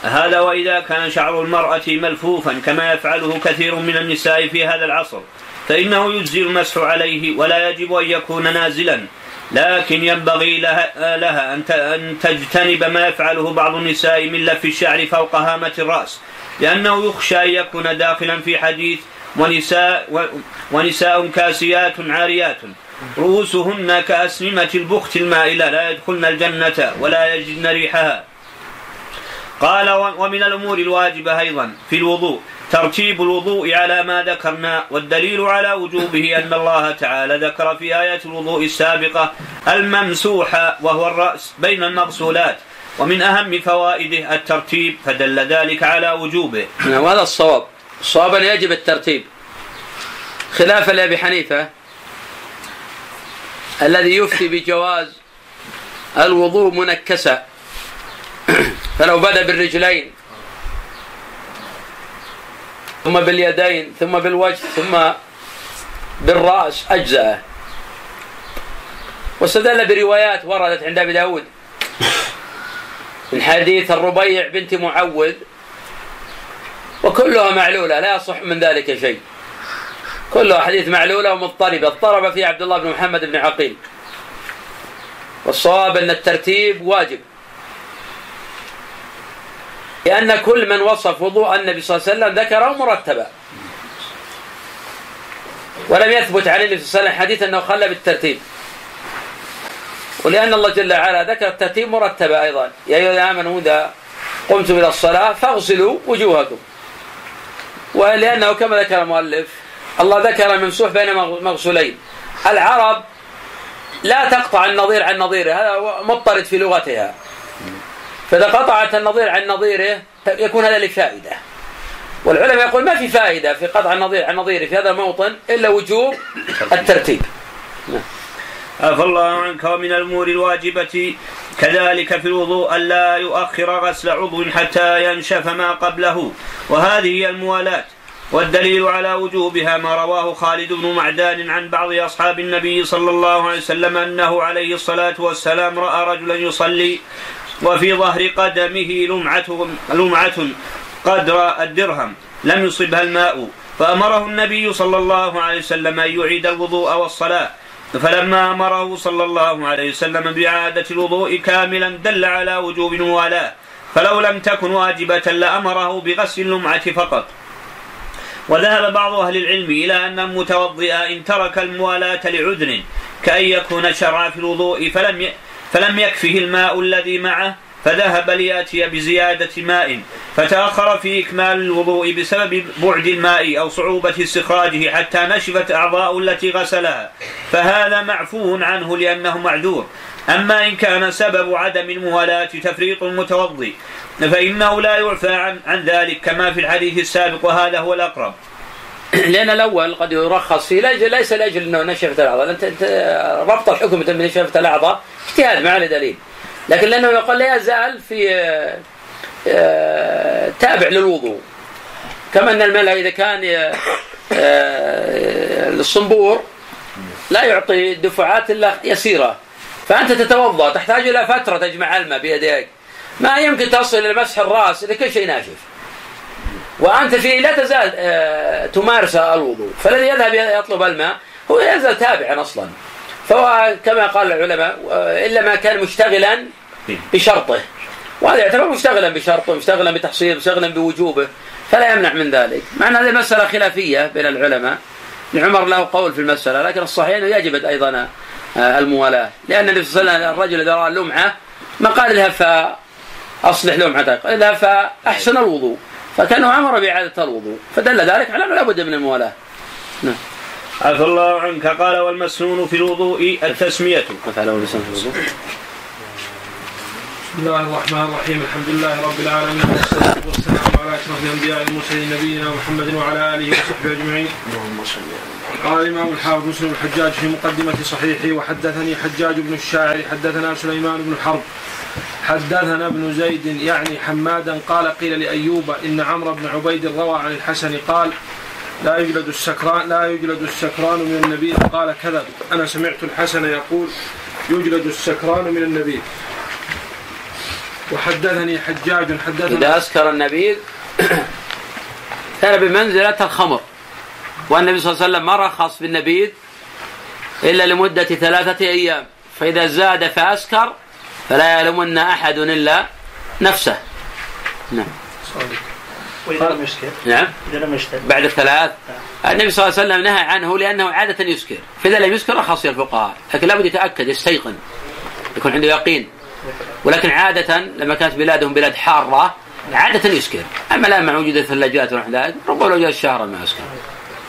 هذا وإذا كان شعر المرأة ملفوفا كما يفعله كثير من النساء في هذا العصر. فإنه يجزي المسح عليه ولا يجب أن يكون نازلا. لكن ينبغي لها, لها أن تجتنب ما يفعله بعض النساء من لف الشعر فوق هامة الرأس. لأنه يخشى أن يكون داخلا في حديث ونساء ونساء كاسيات عاريات. رؤوسهن كأسنمة البخت المائلة. لا يدخلن الجنة ولا يجدن ريحها. قال ومن الأمور الواجبة أيضا في الوضوء. ترتيب الوضوء على ما ذكرنا والدليل على وجوبه أن الله تعالى ذكر في آية الوضوء السابقة الممسوح وهو الرأس بين المغسولات ومن أهم فوائده الترتيب فدل ذلك على وجوبه. نعم وهذا الصواب. الصواب أن يجب الترتيب. خلافا لأبي حنيفة الذي يفتي بجواز الوضوء منكسا فلو بدأ بالرجلين ثم باليدين ثم بالوجه ثم بالرأس أجزأه. واستدل بروايات وردت عند أبي داود. من حديث الربيع بنت معوذ. وكلها معلولة لا يصح من ذلك شيء. كلها حديث معلولة ومضطربة. اضطرب فيه عبد الله بن محمد بن عقيل. والصواب أن الترتيب واجب. لأن كل من وصف وضوء النبي صلى الله عليه وسلم ذكره مرتبا. ولم يثبت عن النبي صلى الله عليه وسلم حديث أنه خلى بالترتيب. ولأن الله جل وعلا ذكر الترتيب مرتبا أيضا. يا أيها الذين آمنوا إذا قمتم إلى الصلاة فاغسلوا وجوهكم. ولأنه كما ذكر المؤلف الله ذكر الممسوح بين مغسولين. العرب لا تقطع النظير عن نظيره هذا مضطرد في لغتها. فإذا قطعت النظير عن نظيره يكون هذا لفائدة والعلماء يقول ما في فائدة في قطع النظير عن نظيره في هذا الموطن إلا وجوب الترتيب. عفى الله عنك ومن الأمور الواجبة كذلك في الوضوء ألا يؤخر غسل عضو حتى ينشف ما قبله. وهذه هي الموالاة. والدليل على وجوبها ما رواه خالد بن معدان عن بعض أصحاب النبي صلى الله عليه وسلم أنه عليه الصلاة والسلام رأى رجلا يصلي وفي ظهر قدمه لمعة, لمعة قدر الدرهم لم يصبها الماء. فأمره النبي صلى الله عليه وسلم أن يعيد الوضوء والصلاة. فلما أمره صلى الله عليه وسلم بإعادة الوضوء كاملا دل على وجوب الموالاة فلو لم تكن واجبة لأمره بغسل اللمعة فقط. وذهب بعض أهل العلم إلى أن المتوضئ إن ترك الموالاة لعذر كأن يكون شرع في الوضوء فلم فلم يكفه الماء الذي معه فذهب ليأتي بزيادة ماء فتأخر في إكمال الوضوء بسبب بعد الماء أو صعوبة استخراجه حتى نشفت أعضاء التي غسلها. فهذا معفو عنه لأنه معذور. أما إن كان سبب عدم الموالاة تفريط المتوضي فإنه لا يعفى عن, عن ذلك كما في الحديث السابق وهذا هو الأقرب. لأن الأول قد يرخص فيه ليس لأجل أنه نشفت الأعضاء أنت ربط الحكم بنشفت الأعضاء اجتهاد ما عليه دليل. لكن لأنه يقول لا يزال في آه، تابع للوضوء. كما أن الملح إذا كان آه، الصنبور لا يعطي دفعات إلا يسيرة. فأنت تتوضأ تحتاج إلى فترة تجمع الماء بيديك. ما يمكن تصل إلى مسح الرأس إذا كل شيء ناشف. وأنت فيه لا تزال آه، تمارس الوضوء. فالذي يذهب يطلب الماء هو يزال تابعا أصلا. فهو كما قال العلماء إلا ما كان مشتغلا بشرطه. وهذا يعتبر مشتغلا بشرطه مشتغلا بتحصيله مشتغلا بوجوبه. فلا يمنع من ذلك. مع أن هذه مسألة خلافية بين العلماء. عمر له قول في المسألة لكن الصحيح أنه يجب أيضا آه، الموالاة. لأن النبي صلى الله عليه وسلم الرجل إذا رأى اللمعة ما قال اذهب فأصلح لمعتك اذهب فأحسن الوضوء. فكانه أمر بإعادة الوضوء. فدل ذلك على أنه لابد من الموالاة. نعم. عفى الله عنك. قال والمسنون في الوضوء التسمية. فعله في الوضوء. بسم الله الرحمن الرحيم. الحمد لله رب العالمين والصلاة والسلام على أشرف الأنبياء المرسلين نبينا محمد وعلى آله وصحبه أجمعين. اللهم صل قال الإمام الحافظ مسلم الحجاج في مقدمة صحيحه وحدثني حجاج بن الشاعر حدثنا سليمان بن حرب حدثنا ابن زيد يعني حمادا قال قيل لأيوب إن عمرو بن عبيد روى عن الحسن قال لا يجلد السكران لا يجلد السكران من النبيذ. قال كذب أنا سمعت الحسن يقول يجلد السكران من النبي. وحدثني حجاج حدثنا إذا أسكر النبيذ كان بمنزلة الخمر. والنبي صلى الله عليه وسلم ما رخص بالنبيذ إلا لمدة ثلاثة أيام. فإذا زاد فأسكر فلا يلومن أحد إلا نفسه. نعم. وإذا لم يسكر نعم. إذا لم يشتد بعد الثلاث. النبي صلى الله عليه وسلم نهى عنه لأنه عادة يسكر فإذا لم يسكر رخص الفقهاء. لكن لابد يتأكد يستيقن. يكون عنده يقين. ولكن عادة لما كانت بلادهم بلاد حارة عادة يسكر أما الآن مع وجود الثلاجات ونحو ذلك ربما لو جاء الشهر ما يسكر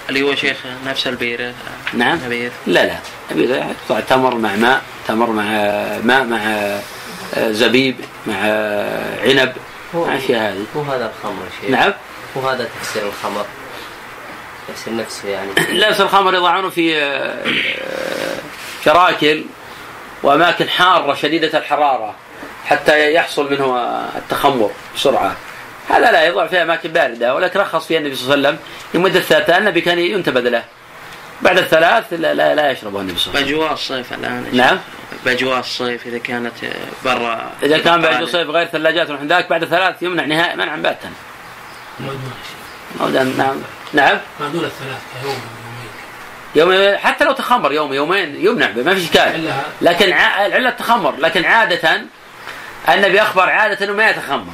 اللي هو شيخ نفس البير نعم. لا لا. نبيذ يقطع تمر مع ماء تمر مع ماء مع آه، زبيب مع آه، عنب. مع أشياء هذه. هو هذا الخمر شيخ. نعم. هو هذا تفسير الخمر. تفسير نفسه يعني. لبس الخمر يضعونه في آه، شراكل وأماكن حارة شديدة الحرارة حتى يحصل منه التخمر بسرعة. هذا لا يضع في أماكن باردة ولكن رخص فيها النبي صلى الله عليه وسلم. لمدة ثلاثة النبي كان ينتبذ له. بعد الثلاث لا, لا, لا يشربه النبي صلى الله عليه وسلم بأجواء الصيف الآن. نعم. بأجواء الصيف إذا كانت برا إذا كان بعد الصيف غير ثلاجات ونحن ذاك بعد ثلاث يمنع نهائي منعا باتا. نعم. نعم. ما دون الثلاث كيوم يوم حتى لو تخمر يوم يومين يمنع ما في إشكال. لكن ع- العلة التخمر لكن عادة النبي أخبر عادة إنه ما يتخمر.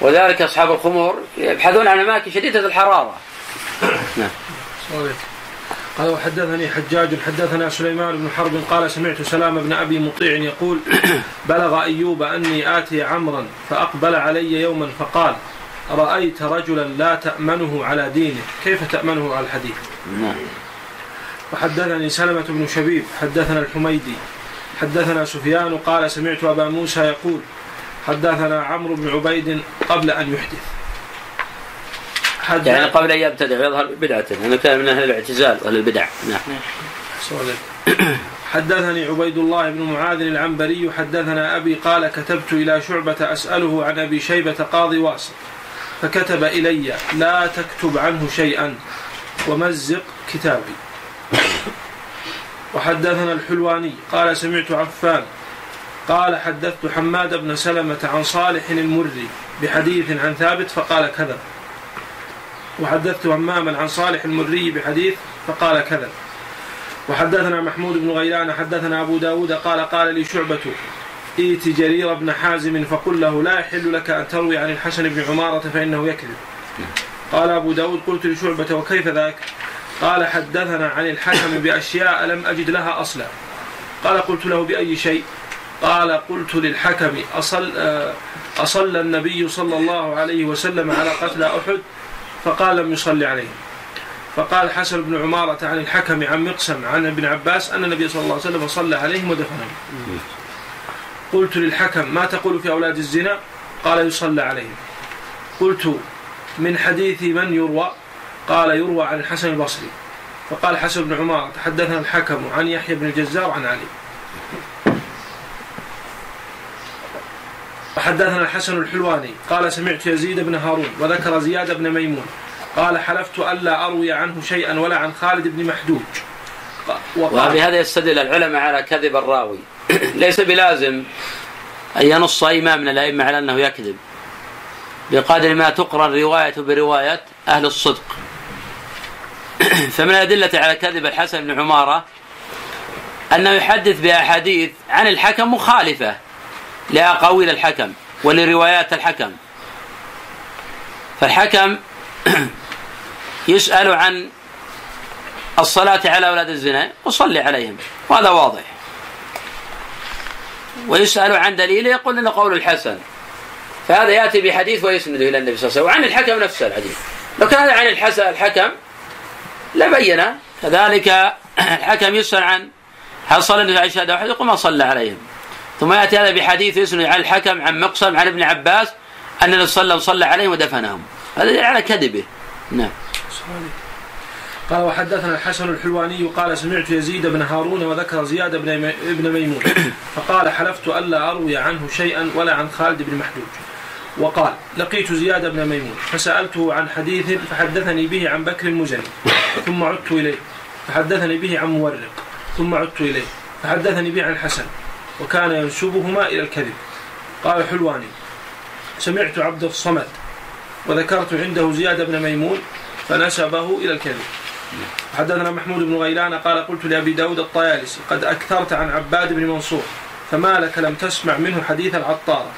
وذلك أصحاب الخمور يبحثون عن أماكن شديدة الحرارة. نعم. قال وحدثني حجاج حدثنا سليمان بن حرب قال سمعت سلام بن أبي مطيع يقول بلغ أيوب أني آتي عمرا فأقبل علي يوما فقال رأيت رجلا لا تأمنه على دينه. كيف تأمنه على الحديث؟ نعم. وحدثني سلمة بن شبيب حدثنا الحميدي حدثنا سفيان قال سمعت أبا موسى يقول حدثنا عمرو بن عبيد قبل أن يحدث. حد يعني قبل ان يبتدع ويظهر بدعته لأنه كان من أهل الاعتزال وأهل البدع. نعم. صالح. حدثني عبيد الله بن معاذ العنبري حدثنا أبي قال كتبت إلى شعبة أسأله عن أبي شيبة قاضي واسط فكتب إلي لا تكتب عنه شيئا ومزق كتابي. وحدثنا الحلواني قال سمعت عفان قال حدثت حماد بن سلمة عن صالح المري بحديث عن ثابت فقال كذا. وحدثت هماما عن صالح المري بحديث فقال كذا. وحدثنا محمود بن غيلان حدثنا أبو داود قال قال لي شعبة ائت جرير بن حازم فقل له لا يحل لك أن تروي عن الحسن بن عمارة فإنه يكذب. قال أبو داود قلت لشعبة وكيف ذاك؟ قال حدثنا عن الحكم بأشياء لم أجد لها أصلا. قال قلت له بأي شيء؟ قال قلت للحكم أصل أصلى النبي صلى الله عليه وسلم على قتل أحد فقال لم يصلي عليهم فقال حسن بن عمارة عن الحكم عن مقسم عن ابن عباس أن النبي صلى الله عليه وسلم صلى عليهم ودفنهم. قلت للحكم ما تقول في أولاد الزنا؟ قال يصلى عليهم. قلت من حديث من يروى؟ قال يروى عن الحسن البصري. فقال حسن بن عمارة تحدثنا الحكم عن يحيى بن الجزار عن علي. وحدثنا الحسن الحلواني قال سمعت يزيد بن هارون وذكر زياد بن ميمون. قال حلفت ألا أروي عنه شيئا ولا عن خالد بن محدوج وبهذا يستدل العلماء على كذب الراوي. ليس بلازم أن ينص إمام من الأئمة على أنه يكذب. بقدر ما تقرن رواية برواية أهل الصدق. فمن الأدلة على كذب الحسن بن عمارة أنه يحدث بأحاديث عن الحكم مخالفة. لأقاويل الحكم ولروايات الحكم. فالحكم يسأل عن الصلاة على أولاد الزنا وصلي عليهم وهذا واضح. ويسأل عن دليل يقول إنه قول الحسن. فهذا يأتي بحديث ويسنده إلى النبي صلى الله عليه وسلم وعن الحكم نفسه الحديث. لو كان عن الحسن الحكم لبين كذلك الحكم يسأل عن هل صلى النبي عليه الشهاده يقول ما صلى عليهم. ثم يأتي هذا بحديث يسند عن الحكم عن مقسم عن ابن عباس أن النبي صلى الله عليه وسلم عليهم ودفنهم. هذا على كذبه. نعم. قال وحدثنا الحسن الحلواني قال سمعت يزيد بن هارون وذكر زياد بن ابن ميمون. فقال حلفت ألا أروي عنه شيئا ولا عن خالد بن محدود وقال لقيت زياد بن ميمون. فسألته عن حديث فحدثني به عن بكر المزني. ثم عدت إليه. فحدثني به عن مورق. ثم عدت إليه. فحدثني به عن الحسن. وكان ينسبهما إلى الكذب. قال حلواني سمعت عبد الصمد وذكرت عنده زياد بن ميمون فنسبه إلى الكذب. حدثنا محمود بن غيلان قال قلت لأبي داود الطيالسي قد أكثرت عن عباد بن منصور فما لك لم تسمع منه حديث العطارة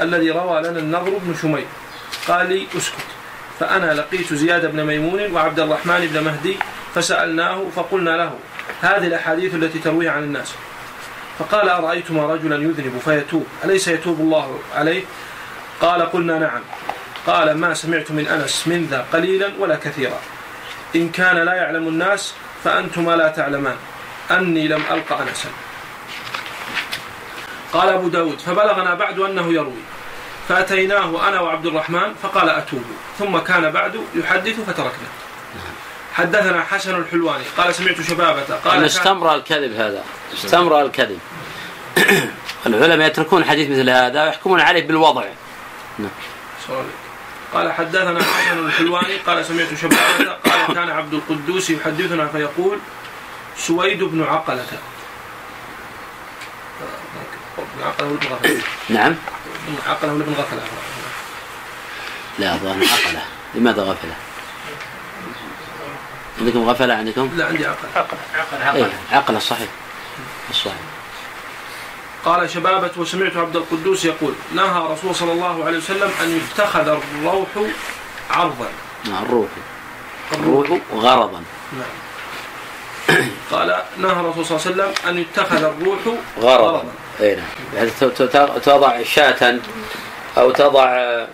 الذي روى لنا النضر بن شميل قال لي أسكت فأنا لقيت زياد بن ميمون وعبد الرحمن بن مهدي فسألناه فقلنا له هذه الأحاديث التي ترويها عن الناس. فقال أرأيتما رجلا يذنب فيتوب؟ أليس يتوب الله عليه؟ قال قلنا نعم. قال ما سمعت من أنس من ذا قليلا ولا كثيرا. إن كان لا يعلم الناس فأنتما لا تعلمان. أني لم ألق أنسا. قال أبو داود فبلغنا بعد أنه يروي. فأتيناه أنا وعبد الرحمن فقال أتوب. ثم كان بعد يحدث فتركنا. حدثنا حسن الحلواني. قال سمعت شبابة. قال استمر الكذب هذا. استمر الكذب. العلماء يتركون حديث مثل هذا ويحكمون عليه بالوضع. نعم. قال حدثنا حسن الحلواني. قال سمعت شبابة. قال كان عبد القدوس يحدثنا فيقول سويد بن عقلة. عقلة بن غفلة؟ نعم. عقلة بن غفلة؟ لا أظن عقلة. لماذا غفلة؟ عندكم غفلة عندكم؟ لا عندي عقلة عقلة عقلة إيه عقلة صحيح. الصحيح قال شبابة وسمعت عبد القدوس يقول نهى رسول صلى الله عليه وسلم أن يتخذ الروح عرضا. نعم الروح. الروح. غرضا. نعم. قال نهى الرسول صلى الله عليه وسلم أن يتخذ الروح غرضا, غرضا. اي نعم. يعني تضع شاة أو تضع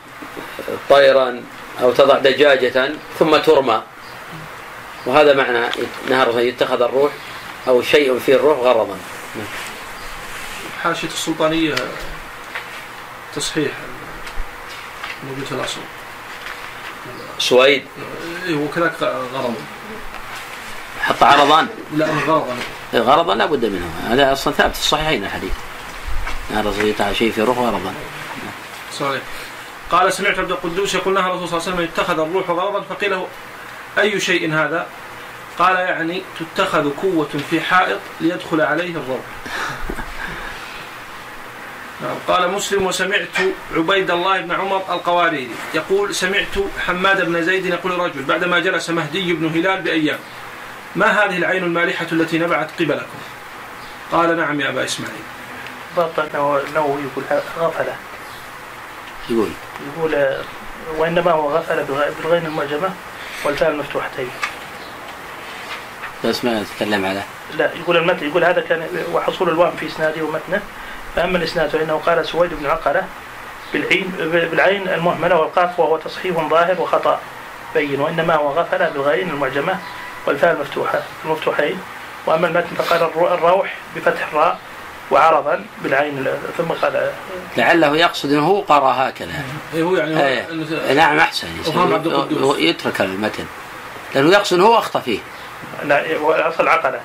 طيرا أو تضع دجاجة ثم ترمى. وهذا معنى الرسول يتخذ الروح أو شيء فيه الروح غرضا. حاشية السلطانية تصحيح موجود في الأصل سويد؟ إيه وكذلك غرض حط عرضان لا غرضا. غرضا لا بد منه. هذا أصلا ثابت في الصحيحين الحديث. هذا شيء في روح غرضا. صحيح. قال سمعت عبد القدوس يقول نهى الرسول صلى الله عليه وسلم اتخذ الروح غرضا فقيل له أي شيء هذا؟ قال يعني تتخذ قوة في حائط ليدخل عليه الروح نعم. قال مسلم وسمعت عبيد الله بن عمر القواريري يقول سمعت حماد بن زيد يقول رجل بعدما جلس مهدي بن هلال بأيام ما هذه العين المالحة التي نبعت قبلكم؟ قال نعم يا أبا إسماعيل. ضبط النووي يقول غفلة. يقول. يقول وإنما هو غفل بالغين المعجمة والفاء المفتوحتين بس ما تتكلم على؟ لا يقول المتن يقول هذا كان وحصول الوهم في إسناده ومتنه. فأما الإسناد فإنه قال سويد بن عقله بالعين بالعين المهملة والقاف وهو تصحيح ظاهر وخطأ بين وإنما هو غفل بالغين المعجمة والفاء المفتوحة المفتوحين. وأما المتن فقال الروح بفتح الراء وعرضا بالعين ثم قال لعله يقصد إنه هو قرأ هكذا. إيه، هو يعني إيه. نعم أحسن. يترك المتن. لأنه يقصد إنه هو أخطأ فيه. لا هو الاصل عقله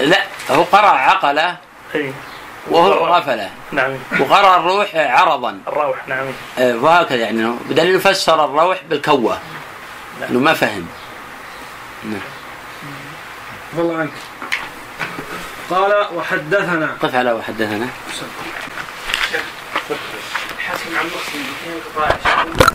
لا هو قرأ عقلة اي وهو غفلة. نعم. وقرأ الروح عرضا. الروح نعم. إيه، وهكذا يعني بدليل فسر الروح بالكوه نعم. إنه ما فهم. نعم. والله عنك. قال وحدثنا. قف على وحدثنا. حسن عن مسلم